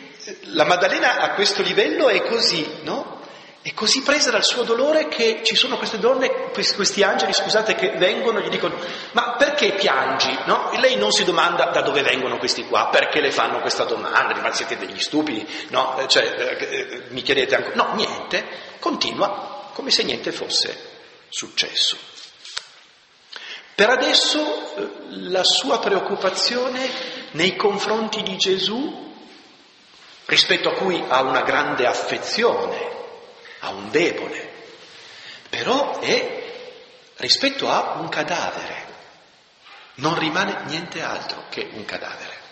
la Maddalena a questo livello è così, no? È così presa dal suo dolore che ci sono queste donne, questi angeli, scusate, che vengono e gli dicono, ma perché piangi? No? E lei non si domanda da dove vengono questi qua, perché le fanno questa domanda, ma siete degli stupidi, no? Eh, cioè, eh, eh, mi chiedete ancora, no, niente, continua come se niente fosse successo. Per adesso la sua preoccupazione nei confronti di Gesù, rispetto a cui ha una grande affezione, a un debole, però è rispetto a un cadavere, non rimane niente altro che un cadavere.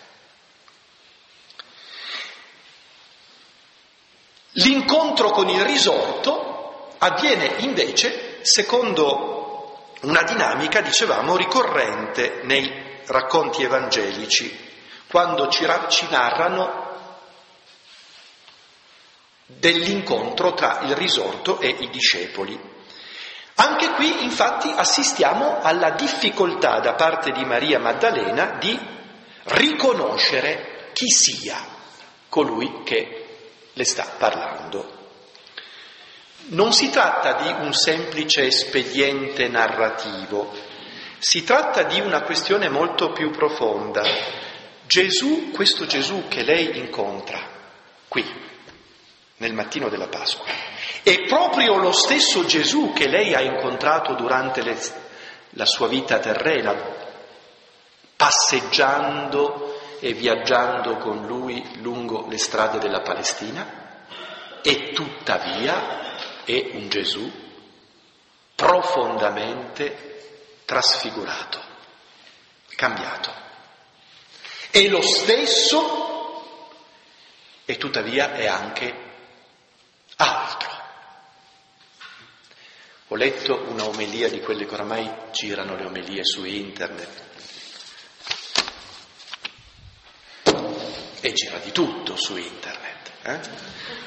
L'incontro con il risorto avviene invece secondo una dinamica, dicevamo, ricorrente nei racconti evangelici, quando ci, ci narrano dell'incontro tra il risorto e i discepoli. Anche qui infatti assistiamo alla difficoltà da parte di Maria Maddalena di riconoscere chi sia colui che le sta parlando. Non si tratta di un semplice espediente narrativo, si tratta di una questione molto più profonda. Gesù, questo Gesù che lei incontra qui, nel mattino della Pasqua. È proprio lo stesso Gesù che lei ha incontrato durante le, la sua vita terrena, passeggiando e viaggiando con lui lungo le strade della Palestina? E tuttavia è un Gesù profondamente trasfigurato, cambiato. È lo stesso e tuttavia è anche altro. Ho letto una omelia di quelle che oramai girano le omelie su internet. E gira di tutto su internet. Eh?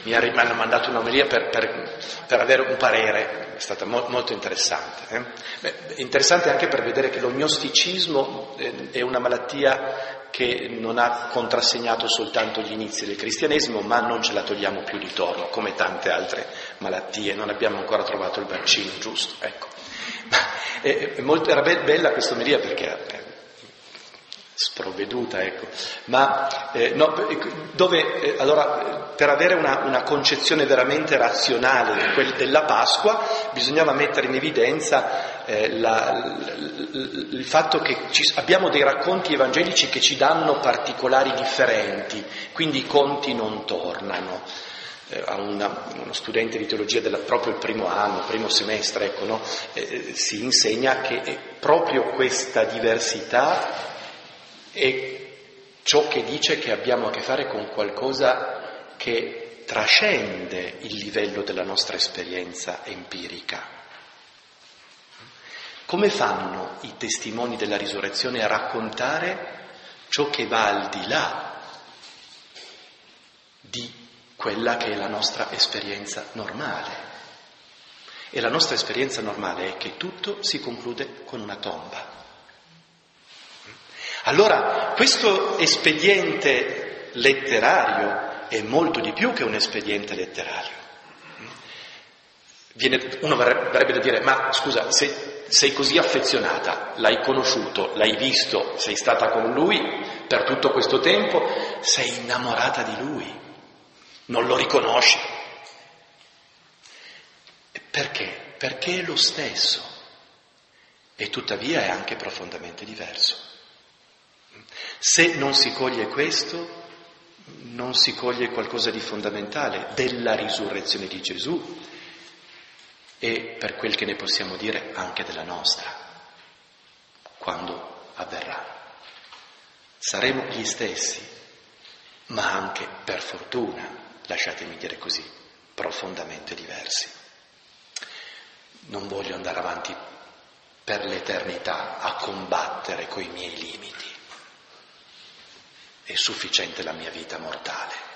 Mi, hanno mandato un'omelia per, per, per, avere un parere, è stata mo- molto interessante. Eh? Beh, interessante anche per vedere che l'ognosticismo eh, è una malattia che non ha contrassegnato soltanto gli inizi del cristianesimo, ma non ce la togliamo più di torno, come tante altre malattie, non abbiamo ancora trovato il vaccino giusto. Ecco. È, è molto, era be- bella questa omelia perché è sprovveduta, ecco. ma eh, no, dove, eh, allora, per avere una, una, concezione veramente razionale della Pasqua bisognava mettere in evidenza eh, la, l, il fatto che ci, abbiamo dei racconti evangelici che ci danno particolari differenti, quindi i conti non tornano. Eh, a una, uno studente di teologia del proprio il primo anno, primo semestre, ecco, no? Eh, eh, si insegna che proprio questa diversità è ciò che dice che abbiamo a che fare con qualcosa che trascende il livello della nostra esperienza empirica. Come fanno i testimoni della risurrezione a raccontare ciò che va al di là di quella che è la nostra esperienza normale? E la nostra esperienza normale è che tutto si conclude con una tomba. Allora, questo espediente letterario è molto di più che un espediente letterario. Viene, uno verrebbe da dire, ma scusa, se sei così affezionata, l'hai conosciuto, l'hai visto, sei stata con lui per tutto questo tempo, sei innamorata di lui, non lo riconosci. Perché? Perché è lo stesso e tuttavia è anche profondamente diverso. Se non si coglie questo, non si coglie qualcosa di fondamentale della risurrezione di Gesù e per quel che ne possiamo dire anche della nostra, quando avverrà. Saremo gli stessi, ma anche, per fortuna, lasciatemi dire così, profondamente diversi. Non voglio andare avanti per l'eternità a combattere coi miei limiti. È sufficiente la mia vita mortale.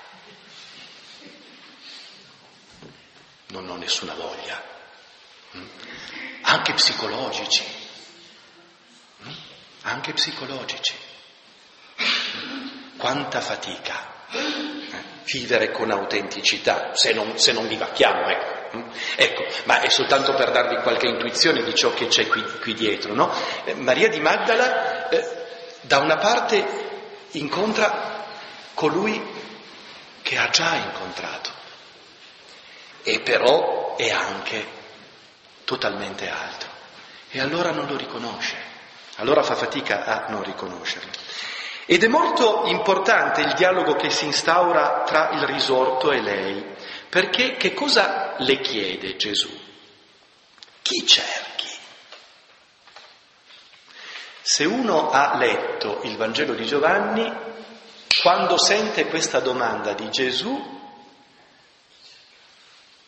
non ho nessuna voglia. Mm? Anche psicologici, mm? anche psicologici. Quanta fatica eh? vivere con autenticità, se non, se non vivacchiamo, ecco. Mm? Ecco, ma è soltanto per darvi qualche intuizione di ciò che c'è qui, qui dietro, no? Eh, Maria di Magdala, eh, da una parte, incontra colui che ha già incontrato e però è anche totalmente altro e allora non lo riconosce, allora fa fatica a non riconoscerlo. Ed è molto importante il dialogo che si instaura tra il risorto e lei, perché che cosa le chiede Gesù? Chi cerchi? Se uno ha letto il Vangelo di Giovanni, quando sente questa domanda di Gesù,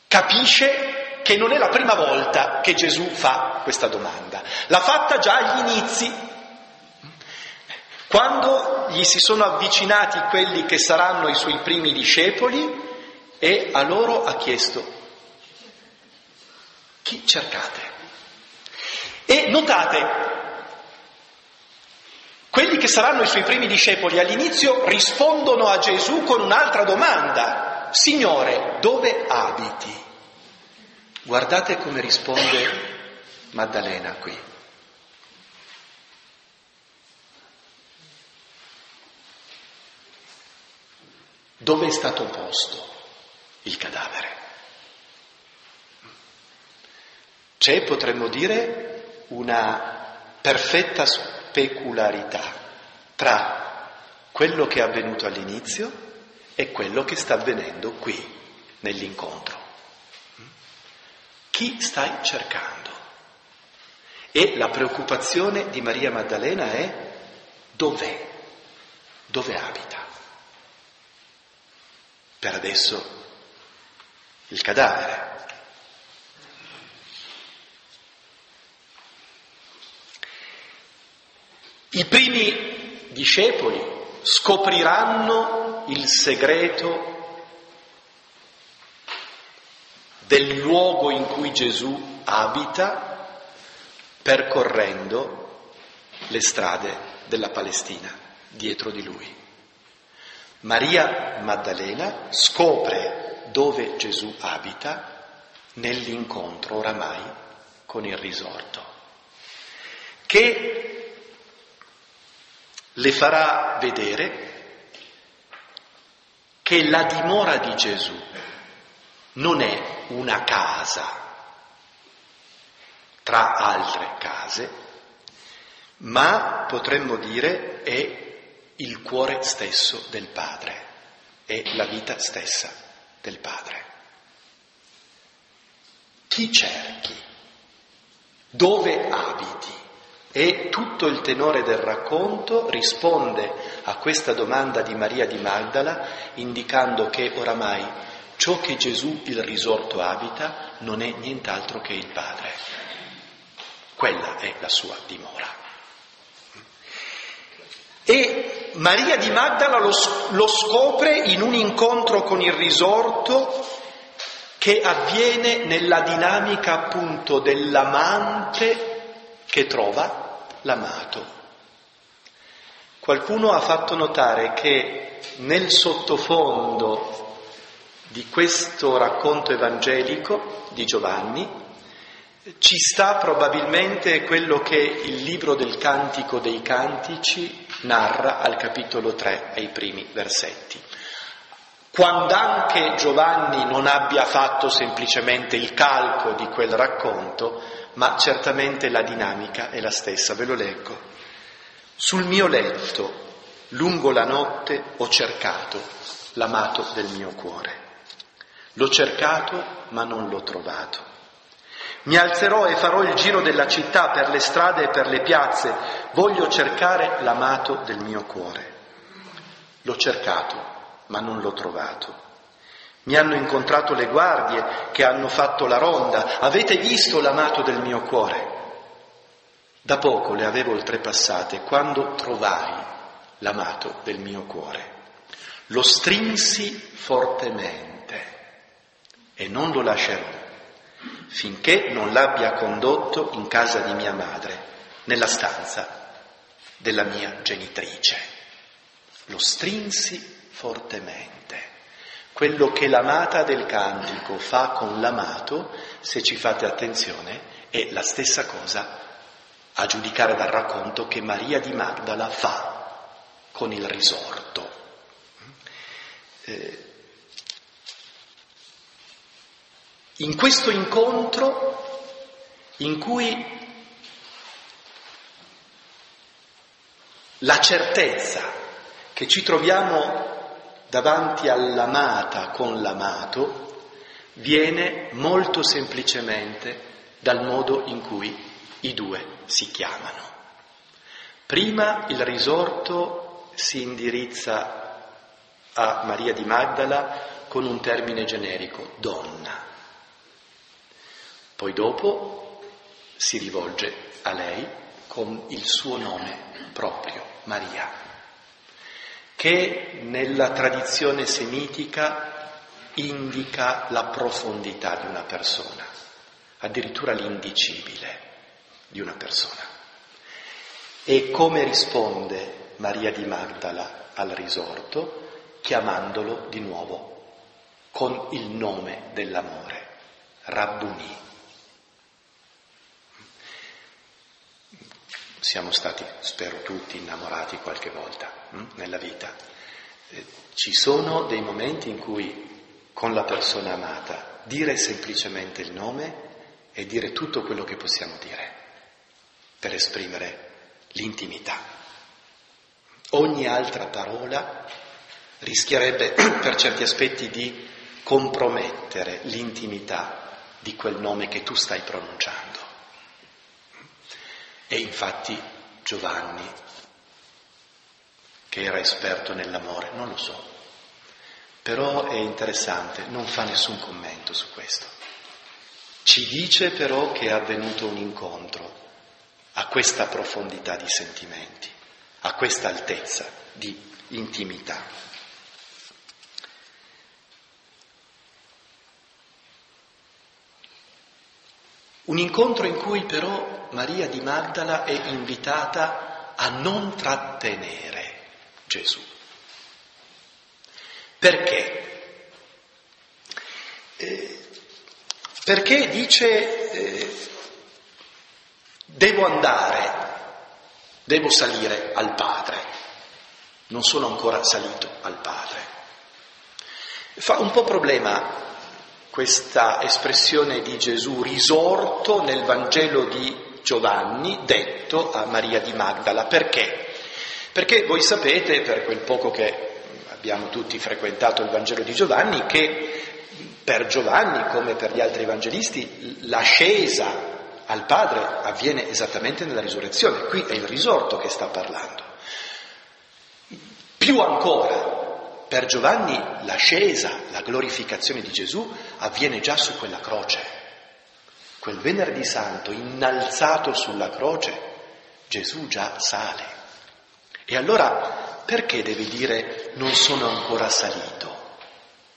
capisce che non è la prima volta che Gesù fa questa domanda, l'ha fatta già agli inizi, quando gli si sono avvicinati quelli che saranno i suoi primi discepoli e a loro ha chiesto, chi cercate? E notate, quelli che saranno i suoi primi discepoli all'inizio rispondono a Gesù con un'altra domanda. Signore, dove abiti? Guardate come risponde Maddalena qui. Dove è stato posto il cadavere? C'è, potremmo dire, una perfetta specularità tra quello che è avvenuto all'inizio e quello che sta avvenendo qui, nell'incontro. Chi stai cercando? E la preoccupazione di Maria Maddalena è dov'è? Dove abita? Per adesso il cadavere. I primi discepoli scopriranno il segreto del luogo in cui Gesù abita percorrendo le strade della Palestina dietro di lui. Maria Maddalena scopre dove Gesù abita nell'incontro oramai con il risorto, che le farà vedere che la dimora di Gesù non è una casa tra altre case, ma potremmo dire è il cuore stesso del Padre, è la vita stessa del Padre. Chi cerchi? Dove abiti? E tutto il tenore del racconto risponde a questa domanda di Maria di Magdala indicando che oramai ciò che Gesù il risorto abita non è nient'altro che il Padre. Quella è la sua dimora. E Maria di Magdala lo, lo scopre in un incontro con il risorto che avviene nella dinamica appunto dell'amante che trova l'amato. Qualcuno ha fatto notare che nel sottofondo di questo racconto evangelico di Giovanni ci sta probabilmente quello che il libro del Cantico dei Cantici narra al capitolo 3, ai primi versetti. Quando anche Giovanni non abbia fatto semplicemente il calco di quel racconto, ma certamente la dinamica è la stessa, ve lo leggo. Sul mio letto, lungo la notte, ho cercato l'amato del mio cuore. L'ho cercato, ma non l'ho trovato. Mi alzerò e farò il giro della città per le strade e per le piazze. Voglio cercare l'amato del mio cuore. L'ho cercato, ma non l'ho trovato. Mi hanno incontrato le guardie che hanno fatto la ronda. Avete visto l'amato del mio cuore? Da poco le avevo oltrepassate quando trovai l'amato del mio cuore. Lo strinsi fortemente e non lo lascerò finché non l'abbia condotto in casa di mia madre, nella stanza della mia genitrice. Lo strinsi fortemente. Quello che l'amata del cantico fa con l'amato, se ci fate attenzione, è la stessa cosa, a giudicare dal racconto, che Maria di Magdala fa con il risorto. Eh, in questo incontro in cui la certezza che ci troviamo davanti all'amata con l'amato viene molto semplicemente dal modo in cui i due si chiamano. Prima il risorto si indirizza a Maria di Magdala con un termine generico, donna. Poi dopo si rivolge a lei con il suo nome proprio, Maria, che nella tradizione semitica indica la profondità di una persona, addirittura l'indicibile di una persona. E come risponde Maria di Magdala al risorto? Chiamandolo di nuovo con il nome dell'amore, Rabbuni. Siamo stati, spero tutti, innamorati qualche volta hm, nella vita. Eh, ci sono dei momenti in cui con la persona amata dire semplicemente il nome e dire tutto quello che possiamo dire per esprimere l'intimità. Ogni altra parola rischierebbe per certi aspetti di compromettere l'intimità di quel nome che tu stai pronunciando. E infatti Giovanni, che era esperto nell'amore, non lo so, però è interessante, non fa nessun commento su questo. Ci dice però che è avvenuto un incontro a questa profondità di sentimenti, a questa altezza di intimità. Un incontro in cui però Maria di Magdala è invitata a non trattenere Gesù. Perché? Eh, perché dice eh, devo andare, devo salire al Padre, non sono ancora salito al Padre. Fa un po' problema questa espressione di Gesù risorto nel Vangelo di Giovanni, detto a Maria di Magdala. Perché? Perché voi sapete, per quel poco che abbiamo tutti frequentato il Vangelo di Giovanni, che per Giovanni, come per gli altri evangelisti, l'ascesa al Padre avviene esattamente nella risurrezione. Qui è il risorto che sta parlando. Più ancora, per Giovanni l'ascesa, la glorificazione di Gesù avviene già su quella croce. Quel venerdì santo, innalzato sulla croce, Gesù già sale. E allora perché deve dire non sono ancora salito,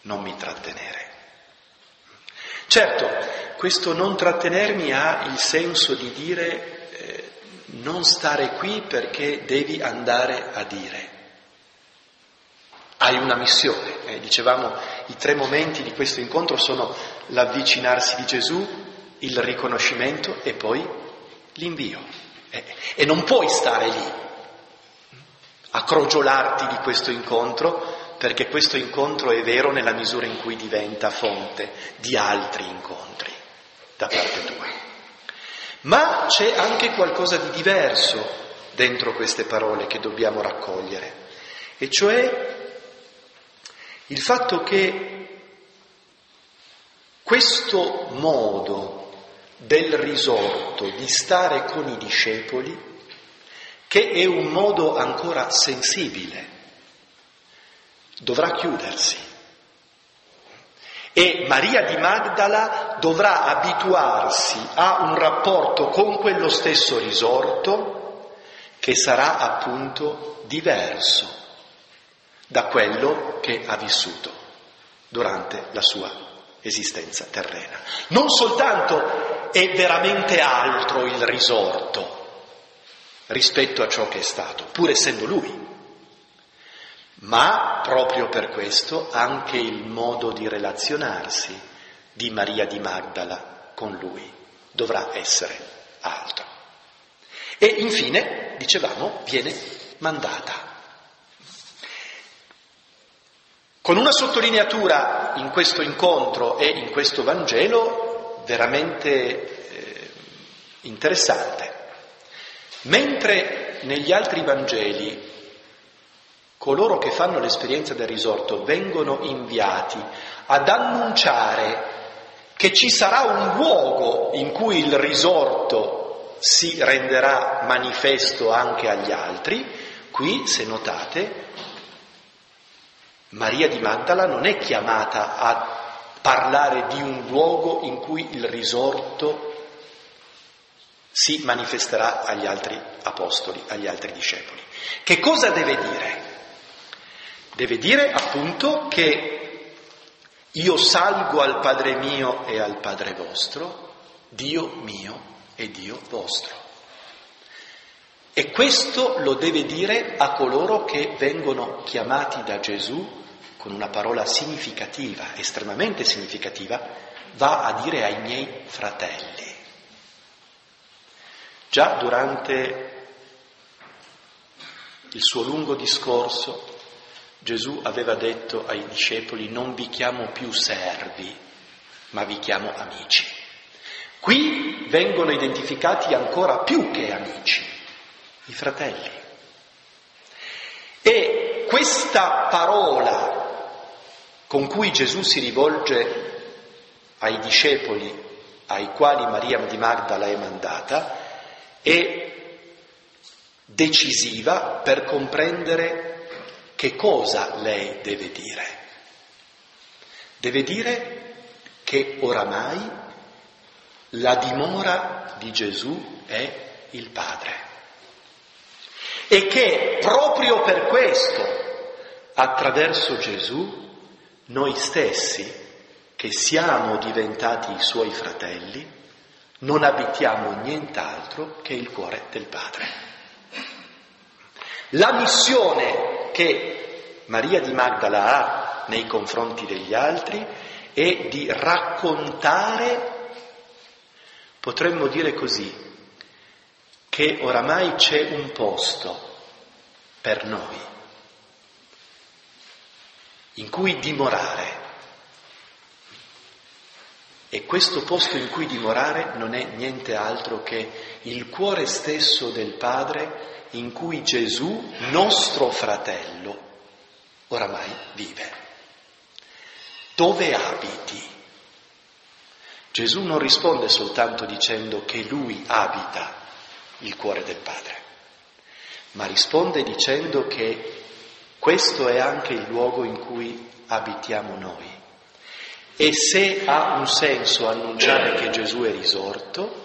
non mi trattenere? Certo, questo non trattenermi ha il senso di dire eh, non stare qui perché devi andare a dire hai una missione. Eh, dicevamo, i tre momenti di questo incontro sono l'avvicinarsi di Gesù, il riconoscimento e poi l'invio. Eh, e non puoi stare lì a crogiolarti di questo incontro, perché questo incontro è vero nella misura in cui diventa fonte di altri incontri da parte tua. Ma c'è anche qualcosa di diverso dentro queste parole che dobbiamo raccogliere, e cioè il fatto che questo modo del risorto di stare con i discepoli, che è un modo ancora sensibile, dovrà chiudersi. E Maria di Magdala dovrà abituarsi a un rapporto con quello stesso risorto che sarà appunto diverso da quello che ha vissuto durante la sua esistenza terrena. Non soltanto è veramente altro il risorto rispetto a ciò che è stato, pur essendo lui, ma proprio per questo anche il modo di relazionarsi di Maria di Magdala con lui dovrà essere altro. E infine, dicevamo, viene mandata. Con una sottolineatura in questo incontro e in questo Vangelo veramente eh, interessante. Mentre negli altri Vangeli coloro che fanno l'esperienza del risorto vengono inviati ad annunciare che ci sarà un luogo in cui il risorto si renderà manifesto anche agli altri, qui, se notate, Maria di Magdala non è chiamata a parlare di un luogo in cui il risorto si manifesterà agli altri apostoli, agli altri discepoli. Che cosa deve dire? Deve dire appunto che io salgo al Padre mio e al Padre vostro, Dio mio e Dio vostro. E questo lo deve dire a coloro che vengono chiamati da Gesù con una parola significativa, estremamente significativa, va a dire ai miei fratelli. Già durante il suo lungo discorso Gesù aveva detto ai discepoli non vi chiamo più servi, ma vi chiamo amici. Qui vengono identificati ancora più che amici, i fratelli. E questa parola con cui Gesù si rivolge ai discepoli ai quali Maria di Magdala è mandata è decisiva per comprendere che cosa lei deve dire? Deve dire che oramai la dimora di Gesù è il Padre e che proprio per questo, attraverso Gesù, noi stessi, che siamo diventati i suoi fratelli, non abitiamo nient'altro che il cuore del Padre. La missione che Maria di Magdala ha nei confronti degli altri è di raccontare, potremmo dire così, che oramai c'è un posto per noi in cui dimorare. E questo posto in cui dimorare non è niente altro che il cuore stesso del Padre in cui Gesù, nostro fratello, oramai vive. Dove abiti? Gesù non risponde soltanto dicendo che lui abita il cuore del Padre, ma risponde dicendo che questo è anche il luogo in cui abitiamo noi. E se ha un senso annunciare che Gesù è risorto,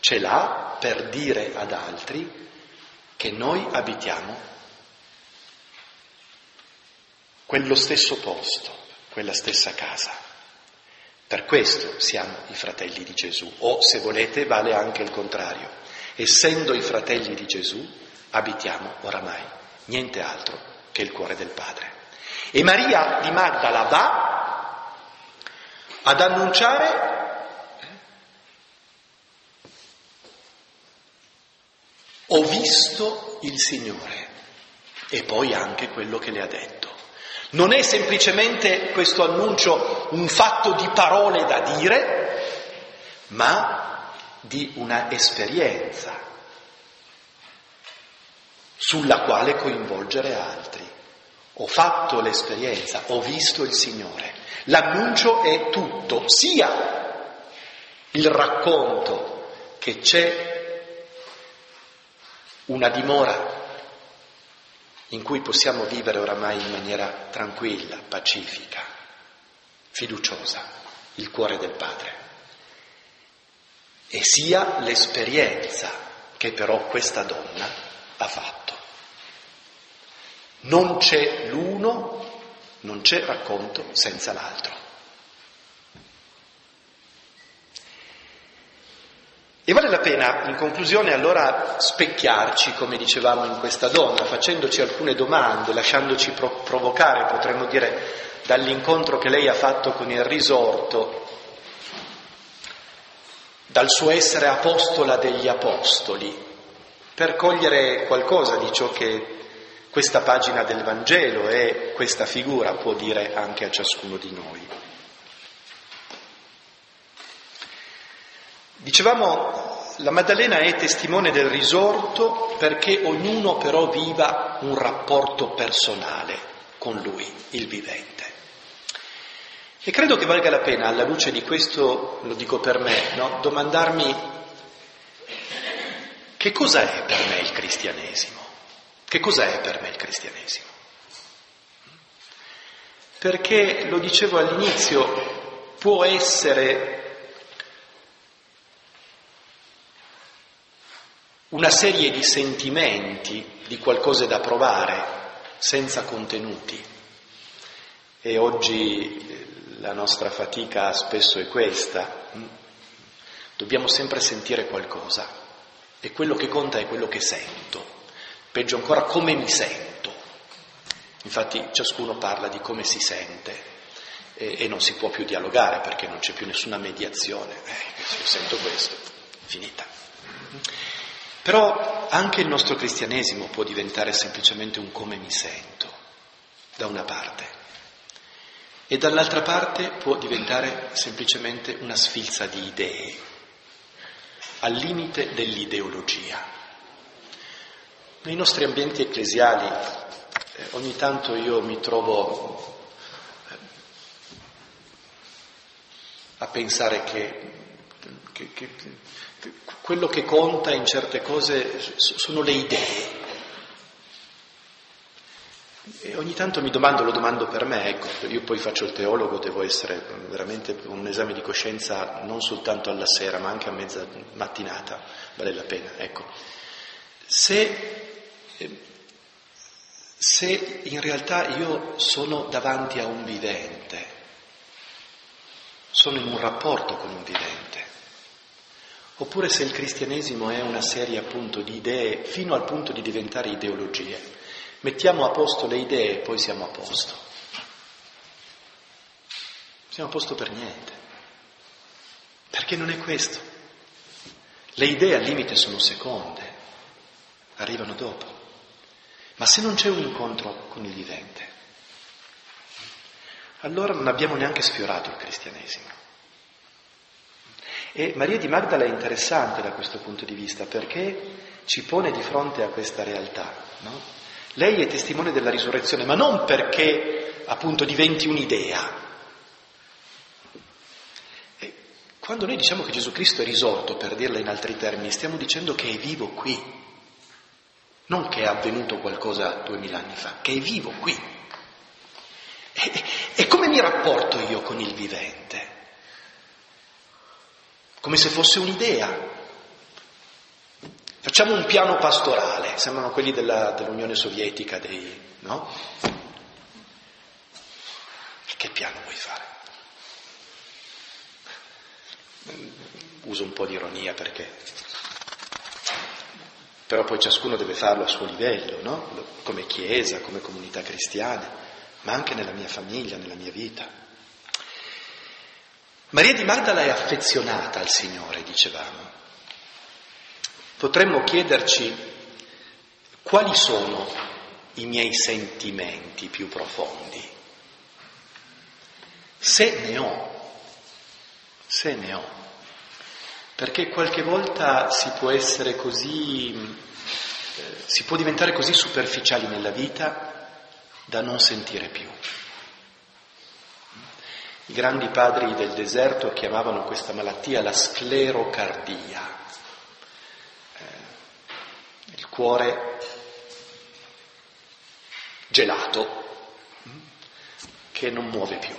ce l'ha per dire ad altri che noi abitiamo quello stesso posto, quella stessa casa. Per questo siamo i fratelli di Gesù, o se volete vale anche il contrario. Essendo i fratelli di Gesù, abitiamo oramai niente altro che il cuore del Padre. E Maria di Magdala va ad annunciare Ho visto il Signore e poi anche quello che le ha detto. Non è semplicemente questo annuncio un fatto di parole da dire, ma di una esperienza sulla quale coinvolgere altri. Ho fatto l'esperienza, ho visto il Signore. L'annuncio è tutto, sia il racconto che c'è una dimora in cui possiamo vivere oramai in maniera tranquilla, pacifica, fiduciosa, il cuore del Padre e sia l'esperienza che però questa donna ha fatto. Non c'è l'uno, non c'è racconto senza l'altro. E vale la pena, in conclusione, allora specchiarci, come dicevamo, in questa donna, facendoci alcune domande, lasciandoci pro- provocare, potremmo dire, dall'incontro che lei ha fatto con il risorto dal suo essere apostola degli apostoli, per cogliere qualcosa di ciò che questa pagina del Vangelo e questa figura può dire anche a ciascuno di noi. Dicevamo, la Maddalena è testimone del risorto perché ognuno però viva un rapporto personale con lui, il vivente. E credo che valga la pena, alla luce di questo, lo dico per me, no? domandarmi che cosa è per me il cristianesimo? Che cosa è per me il cristianesimo? Perché, lo dicevo all'inizio, può essere una serie di sentimenti, di qualcosa da provare, senza contenuti. E oggi la nostra fatica spesso è questa. Dobbiamo sempre sentire qualcosa e quello che conta è quello che sento. Peggio ancora come mi sento. Infatti ciascuno parla di come si sente e, e non si può più dialogare perché non c'è più nessuna mediazione. Eh, io sento questo, finita. Però anche il nostro cristianesimo può diventare semplicemente un come mi sento, da una parte, e dall'altra parte può diventare semplicemente una sfilza di idee, al limite dell'ideologia. Nei nostri ambienti ecclesiali eh, ogni tanto io mi trovo eh, a pensare che, che, che quello che conta in certe cose sono le idee. E ogni tanto mi domando, lo domando per me, ecco, io poi faccio il teologo, devo essere veramente un esame di coscienza non soltanto alla sera, ma anche a mezza mattinata, vale la pena, ecco. Se, se in realtà io sono davanti a un vivente, sono in un rapporto con un vivente, Oppure se il cristianesimo è una serie appunto di idee fino al punto di diventare ideologie. Mettiamo a posto le idee e poi siamo a posto. Siamo a posto per niente. Perché non è questo. Le idee al limite sono seconde, arrivano dopo. Ma se non c'è un incontro con il vivente, allora non abbiamo neanche sfiorato il cristianesimo. E Maria di Magdala è interessante da questo punto di vista perché ci pone di fronte a questa realtà. No? Lei è testimone della risurrezione, ma non perché appunto diventi un'idea. E quando noi diciamo che Gesù Cristo è risorto, per dirla in altri termini, stiamo dicendo che è vivo qui, non che è avvenuto qualcosa duemila anni fa, che è vivo qui. E, e come mi rapporto io con il vivente? come se fosse un'idea. Facciamo un piano pastorale, sembrano quelli della, dell'Unione Sovietica, dei, no? Che piano vuoi fare? Uso un po' di ironia perché... Però poi ciascuno deve farlo a suo livello, no? Come chiesa, come comunità cristiana, ma anche nella mia famiglia, nella mia vita. Maria di Magdala è affezionata al Signore, dicevamo. Potremmo chiederci quali sono i miei sentimenti più profondi. Se ne ho, se ne ho, perché qualche volta si può essere così, eh, si può diventare così superficiali nella vita da non sentire più. I grandi padri del deserto chiamavano questa malattia la sclerocardia, il cuore gelato che non muove più.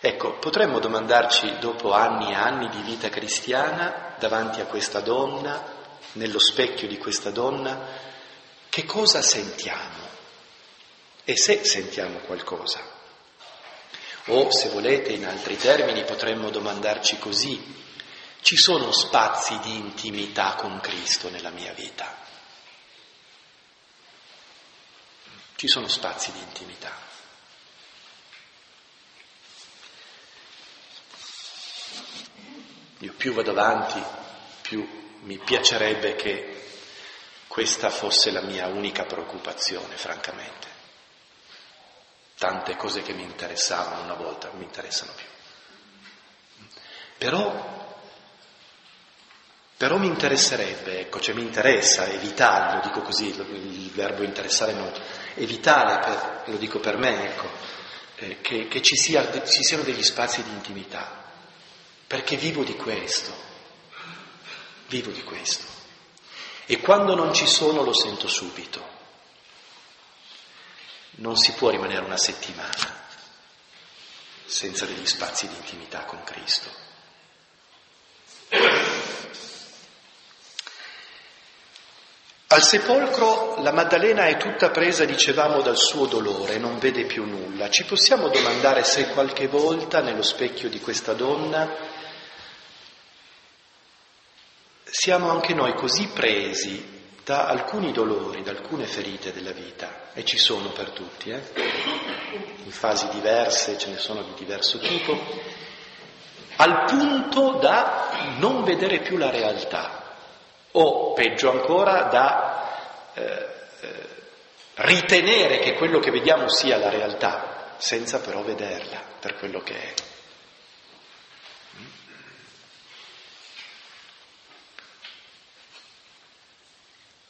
Ecco, potremmo domandarci dopo anni e anni di vita cristiana, davanti a questa donna, nello specchio di questa donna, che cosa sentiamo? E se sentiamo qualcosa? O, se volete, in altri termini, potremmo domandarci così, Ci sono spazi di intimità con Cristo nella mia vita. Ci sono spazi di intimità. Io più vado avanti, più mi piacerebbe che questa fosse la mia unica preoccupazione, francamente. Tante cose che mi interessavano una volta non mi interessano più. Però, però mi interesserebbe, ecco, cioè mi interessa, è vitale, lo dico così, il verbo interessare no, è vitale, per, lo dico per me, ecco, eh, che, che ci, sia, ci siano degli spazi di intimità, perché vivo di questo, vivo di questo. E quando non ci sono lo sento subito. Non si può rimanere una settimana senza degli spazi di intimità con Cristo. Al sepolcro la Maddalena è tutta presa, dicevamo, dal suo dolore, non vede più nulla. Ci possiamo domandare se qualche volta nello specchio di questa donna siamo anche noi così presi da alcuni dolori, da alcune ferite della vita, e ci sono per tutti, eh? in fasi diverse, ce ne sono di diverso tipo, al punto da non vedere più la realtà o peggio ancora da eh, eh, ritenere che quello che vediamo sia la realtà senza però vederla per quello che è.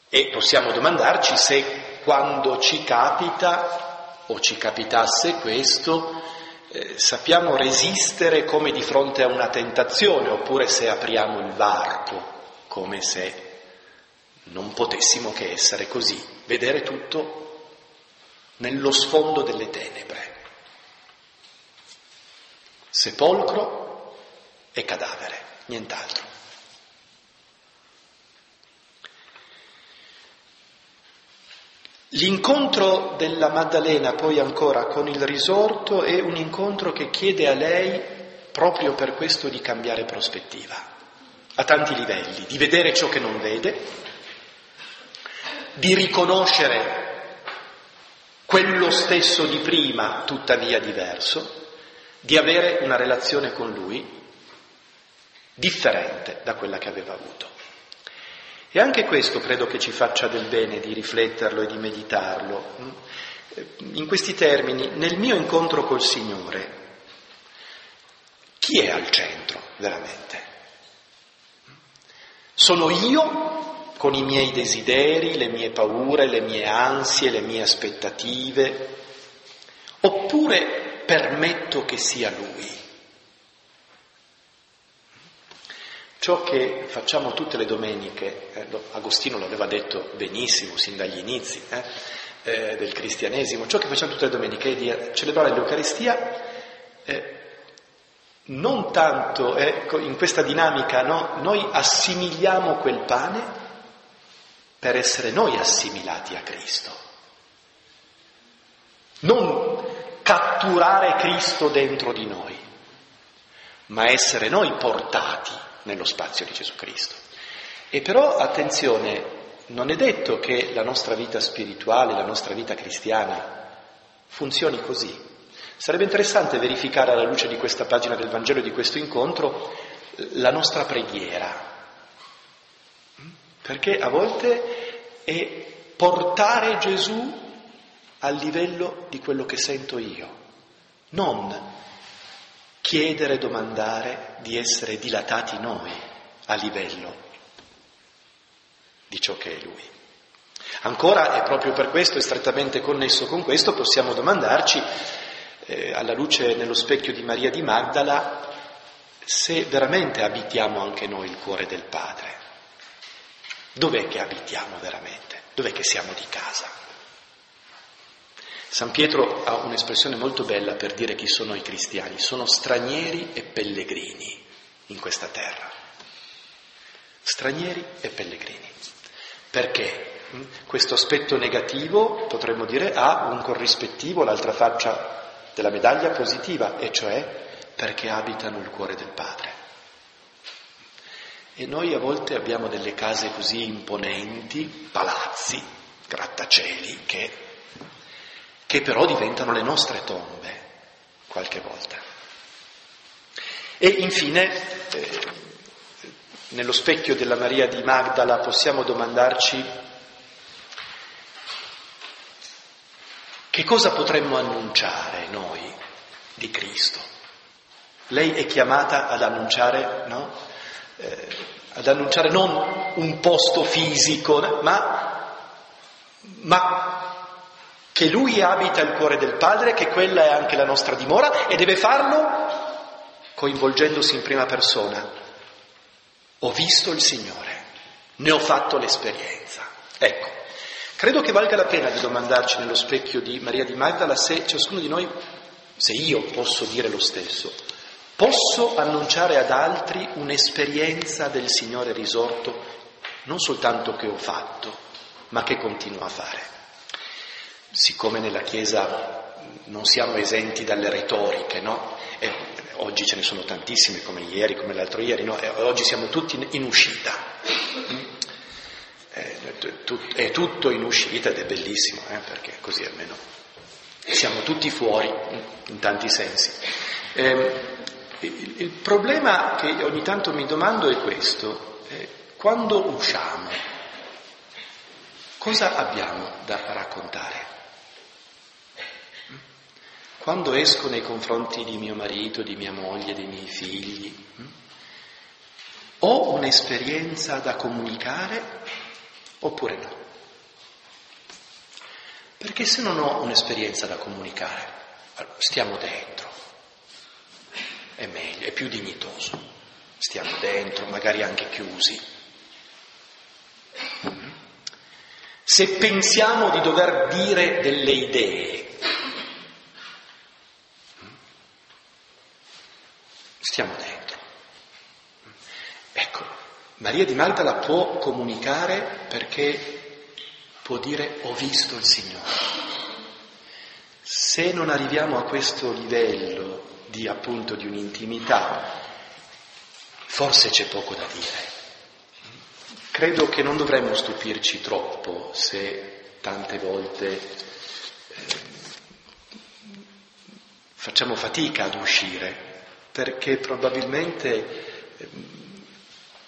E possiamo domandarci se quando ci capita o ci capitasse questo, eh, sappiamo resistere come di fronte a una tentazione oppure se apriamo il varco come se non potessimo che essere così, vedere tutto nello sfondo delle tenebre. Sepolcro e cadavere, nient'altro. L'incontro della Maddalena poi ancora con il risorto è un incontro che chiede a lei proprio per questo di cambiare prospettiva a tanti livelli, di vedere ciò che non vede, di riconoscere quello stesso di prima, tuttavia diverso, di avere una relazione con lui differente da quella che aveva avuto. E anche questo credo che ci faccia del bene di rifletterlo e di meditarlo. In questi termini, nel mio incontro col Signore, chi è al centro veramente? Sono io con i miei desideri, le mie paure, le mie ansie, le mie aspettative, oppure permetto che sia lui. Ciò che facciamo tutte le domeniche, eh, Agostino l'aveva detto benissimo sin dagli inizi eh, eh, del cristianesimo, ciò che facciamo tutte le domeniche è di celebrare l'Eucaristia eh, non tanto ecco, in questa dinamica, no? noi assimiliamo quel pane per essere noi assimilati a Cristo. Non catturare Cristo dentro di noi, ma essere noi portati nello spazio di Gesù Cristo. E però, attenzione, non è detto che la nostra vita spirituale, la nostra vita cristiana funzioni così. Sarebbe interessante verificare alla luce di questa pagina del Vangelo, di questo incontro, la nostra preghiera, perché a volte è portare Gesù al livello di quello che sento io, non chiedere, domandare di essere dilatati noi a livello di ciò che è Lui. Ancora, e proprio per questo, è strettamente connesso con questo, possiamo domandarci eh, alla luce nello specchio di Maria di Magdala, se veramente abitiamo anche noi il cuore del Padre. Dov'è che abitiamo veramente? Dov'è che siamo di casa? San Pietro ha un'espressione molto bella per dire chi sono i cristiani, sono stranieri e pellegrini in questa terra. Stranieri e pellegrini. Perché? Hm? Questo aspetto negativo, potremmo dire, ha un corrispettivo, l'altra faccia della medaglia positiva, e cioè perché abitano il cuore del Padre. E noi a volte abbiamo delle case così imponenti, palazzi, grattacieli, che, che però diventano le nostre tombe qualche volta. E infine, eh, nello specchio della Maria di Magdala possiamo domandarci che cosa potremmo annunciare noi di Cristo. Lei è chiamata ad annunciare, no? eh, ad annunciare non un posto fisico, ma, ma che Lui abita il cuore del Padre, che quella è anche la nostra dimora e deve farlo coinvolgendosi in prima persona. Ho visto il Signore, ne ho fatto l'esperienza. Ecco, credo che valga la pena di domandarci nello specchio di Maria di Magdala se ciascuno di noi, se io posso dire lo stesso, Posso annunciare ad altri un'esperienza del Signore risorto, non soltanto che ho fatto, ma che continuo a fare. Siccome nella Chiesa non siamo esenti dalle retoriche, no? E oggi ce ne sono tantissime, come ieri, come l'altro ieri, no? E oggi siamo tutti in uscita. È tutto in uscita ed è bellissimo, eh? perché così almeno siamo tutti fuori in tanti sensi. Eh, il, problema che ogni tanto mi domando è questo, eh, quando usciamo, cosa abbiamo da raccontare? Quando esco nei confronti di mio marito, di mia moglie, dei miei figli, ho un'esperienza da comunicare oppure no? Perché se non ho un'esperienza da comunicare, stiamo dentro, è meglio, è più dignitoso. Stiamo dentro, magari anche chiusi. Se pensiamo di dover dire delle idee, stiamo dentro. Maria di Magdala può comunicare perché può dire ho visto il Signore. Se non arriviamo a questo livello di appunto di un'intimità, forse c'è poco da dire. Credo che non dovremmo stupirci troppo se tante volte eh, facciamo fatica ad uscire, perché probabilmente eh,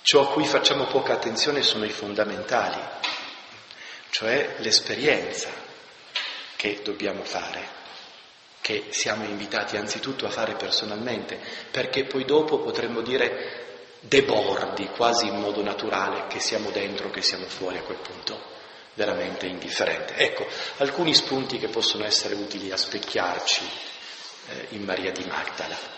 ciò a cui facciamo poca attenzione sono i fondamentali, cioè l'esperienza che dobbiamo fare che siamo invitati anzitutto a fare personalmente, perché poi dopo potremmo dire debordi quasi in modo naturale che siamo dentro, che siamo fuori a quel punto veramente indifferente. Ecco, alcuni spunti che possono essere utili a specchiarci eh, in Maria di Magdala.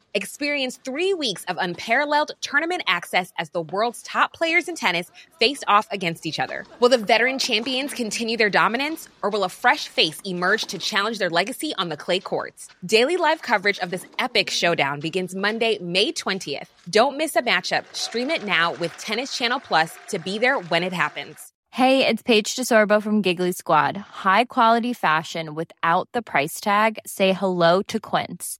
Experience three weeks of unparalleled tournament access as the world's top players in tennis face off against each other. Will the veteran champions continue their dominance, or will a fresh face emerge to challenge their legacy on the clay courts? Daily live coverage of this epic showdown begins Monday, May 20th. Don't miss a matchup. Stream it now with Tennis Channel Plus to be there when it happens. Hey, it's Paige DeSorbo from Giggly Squad. High quality fashion without the price tag? Say hello to Quince.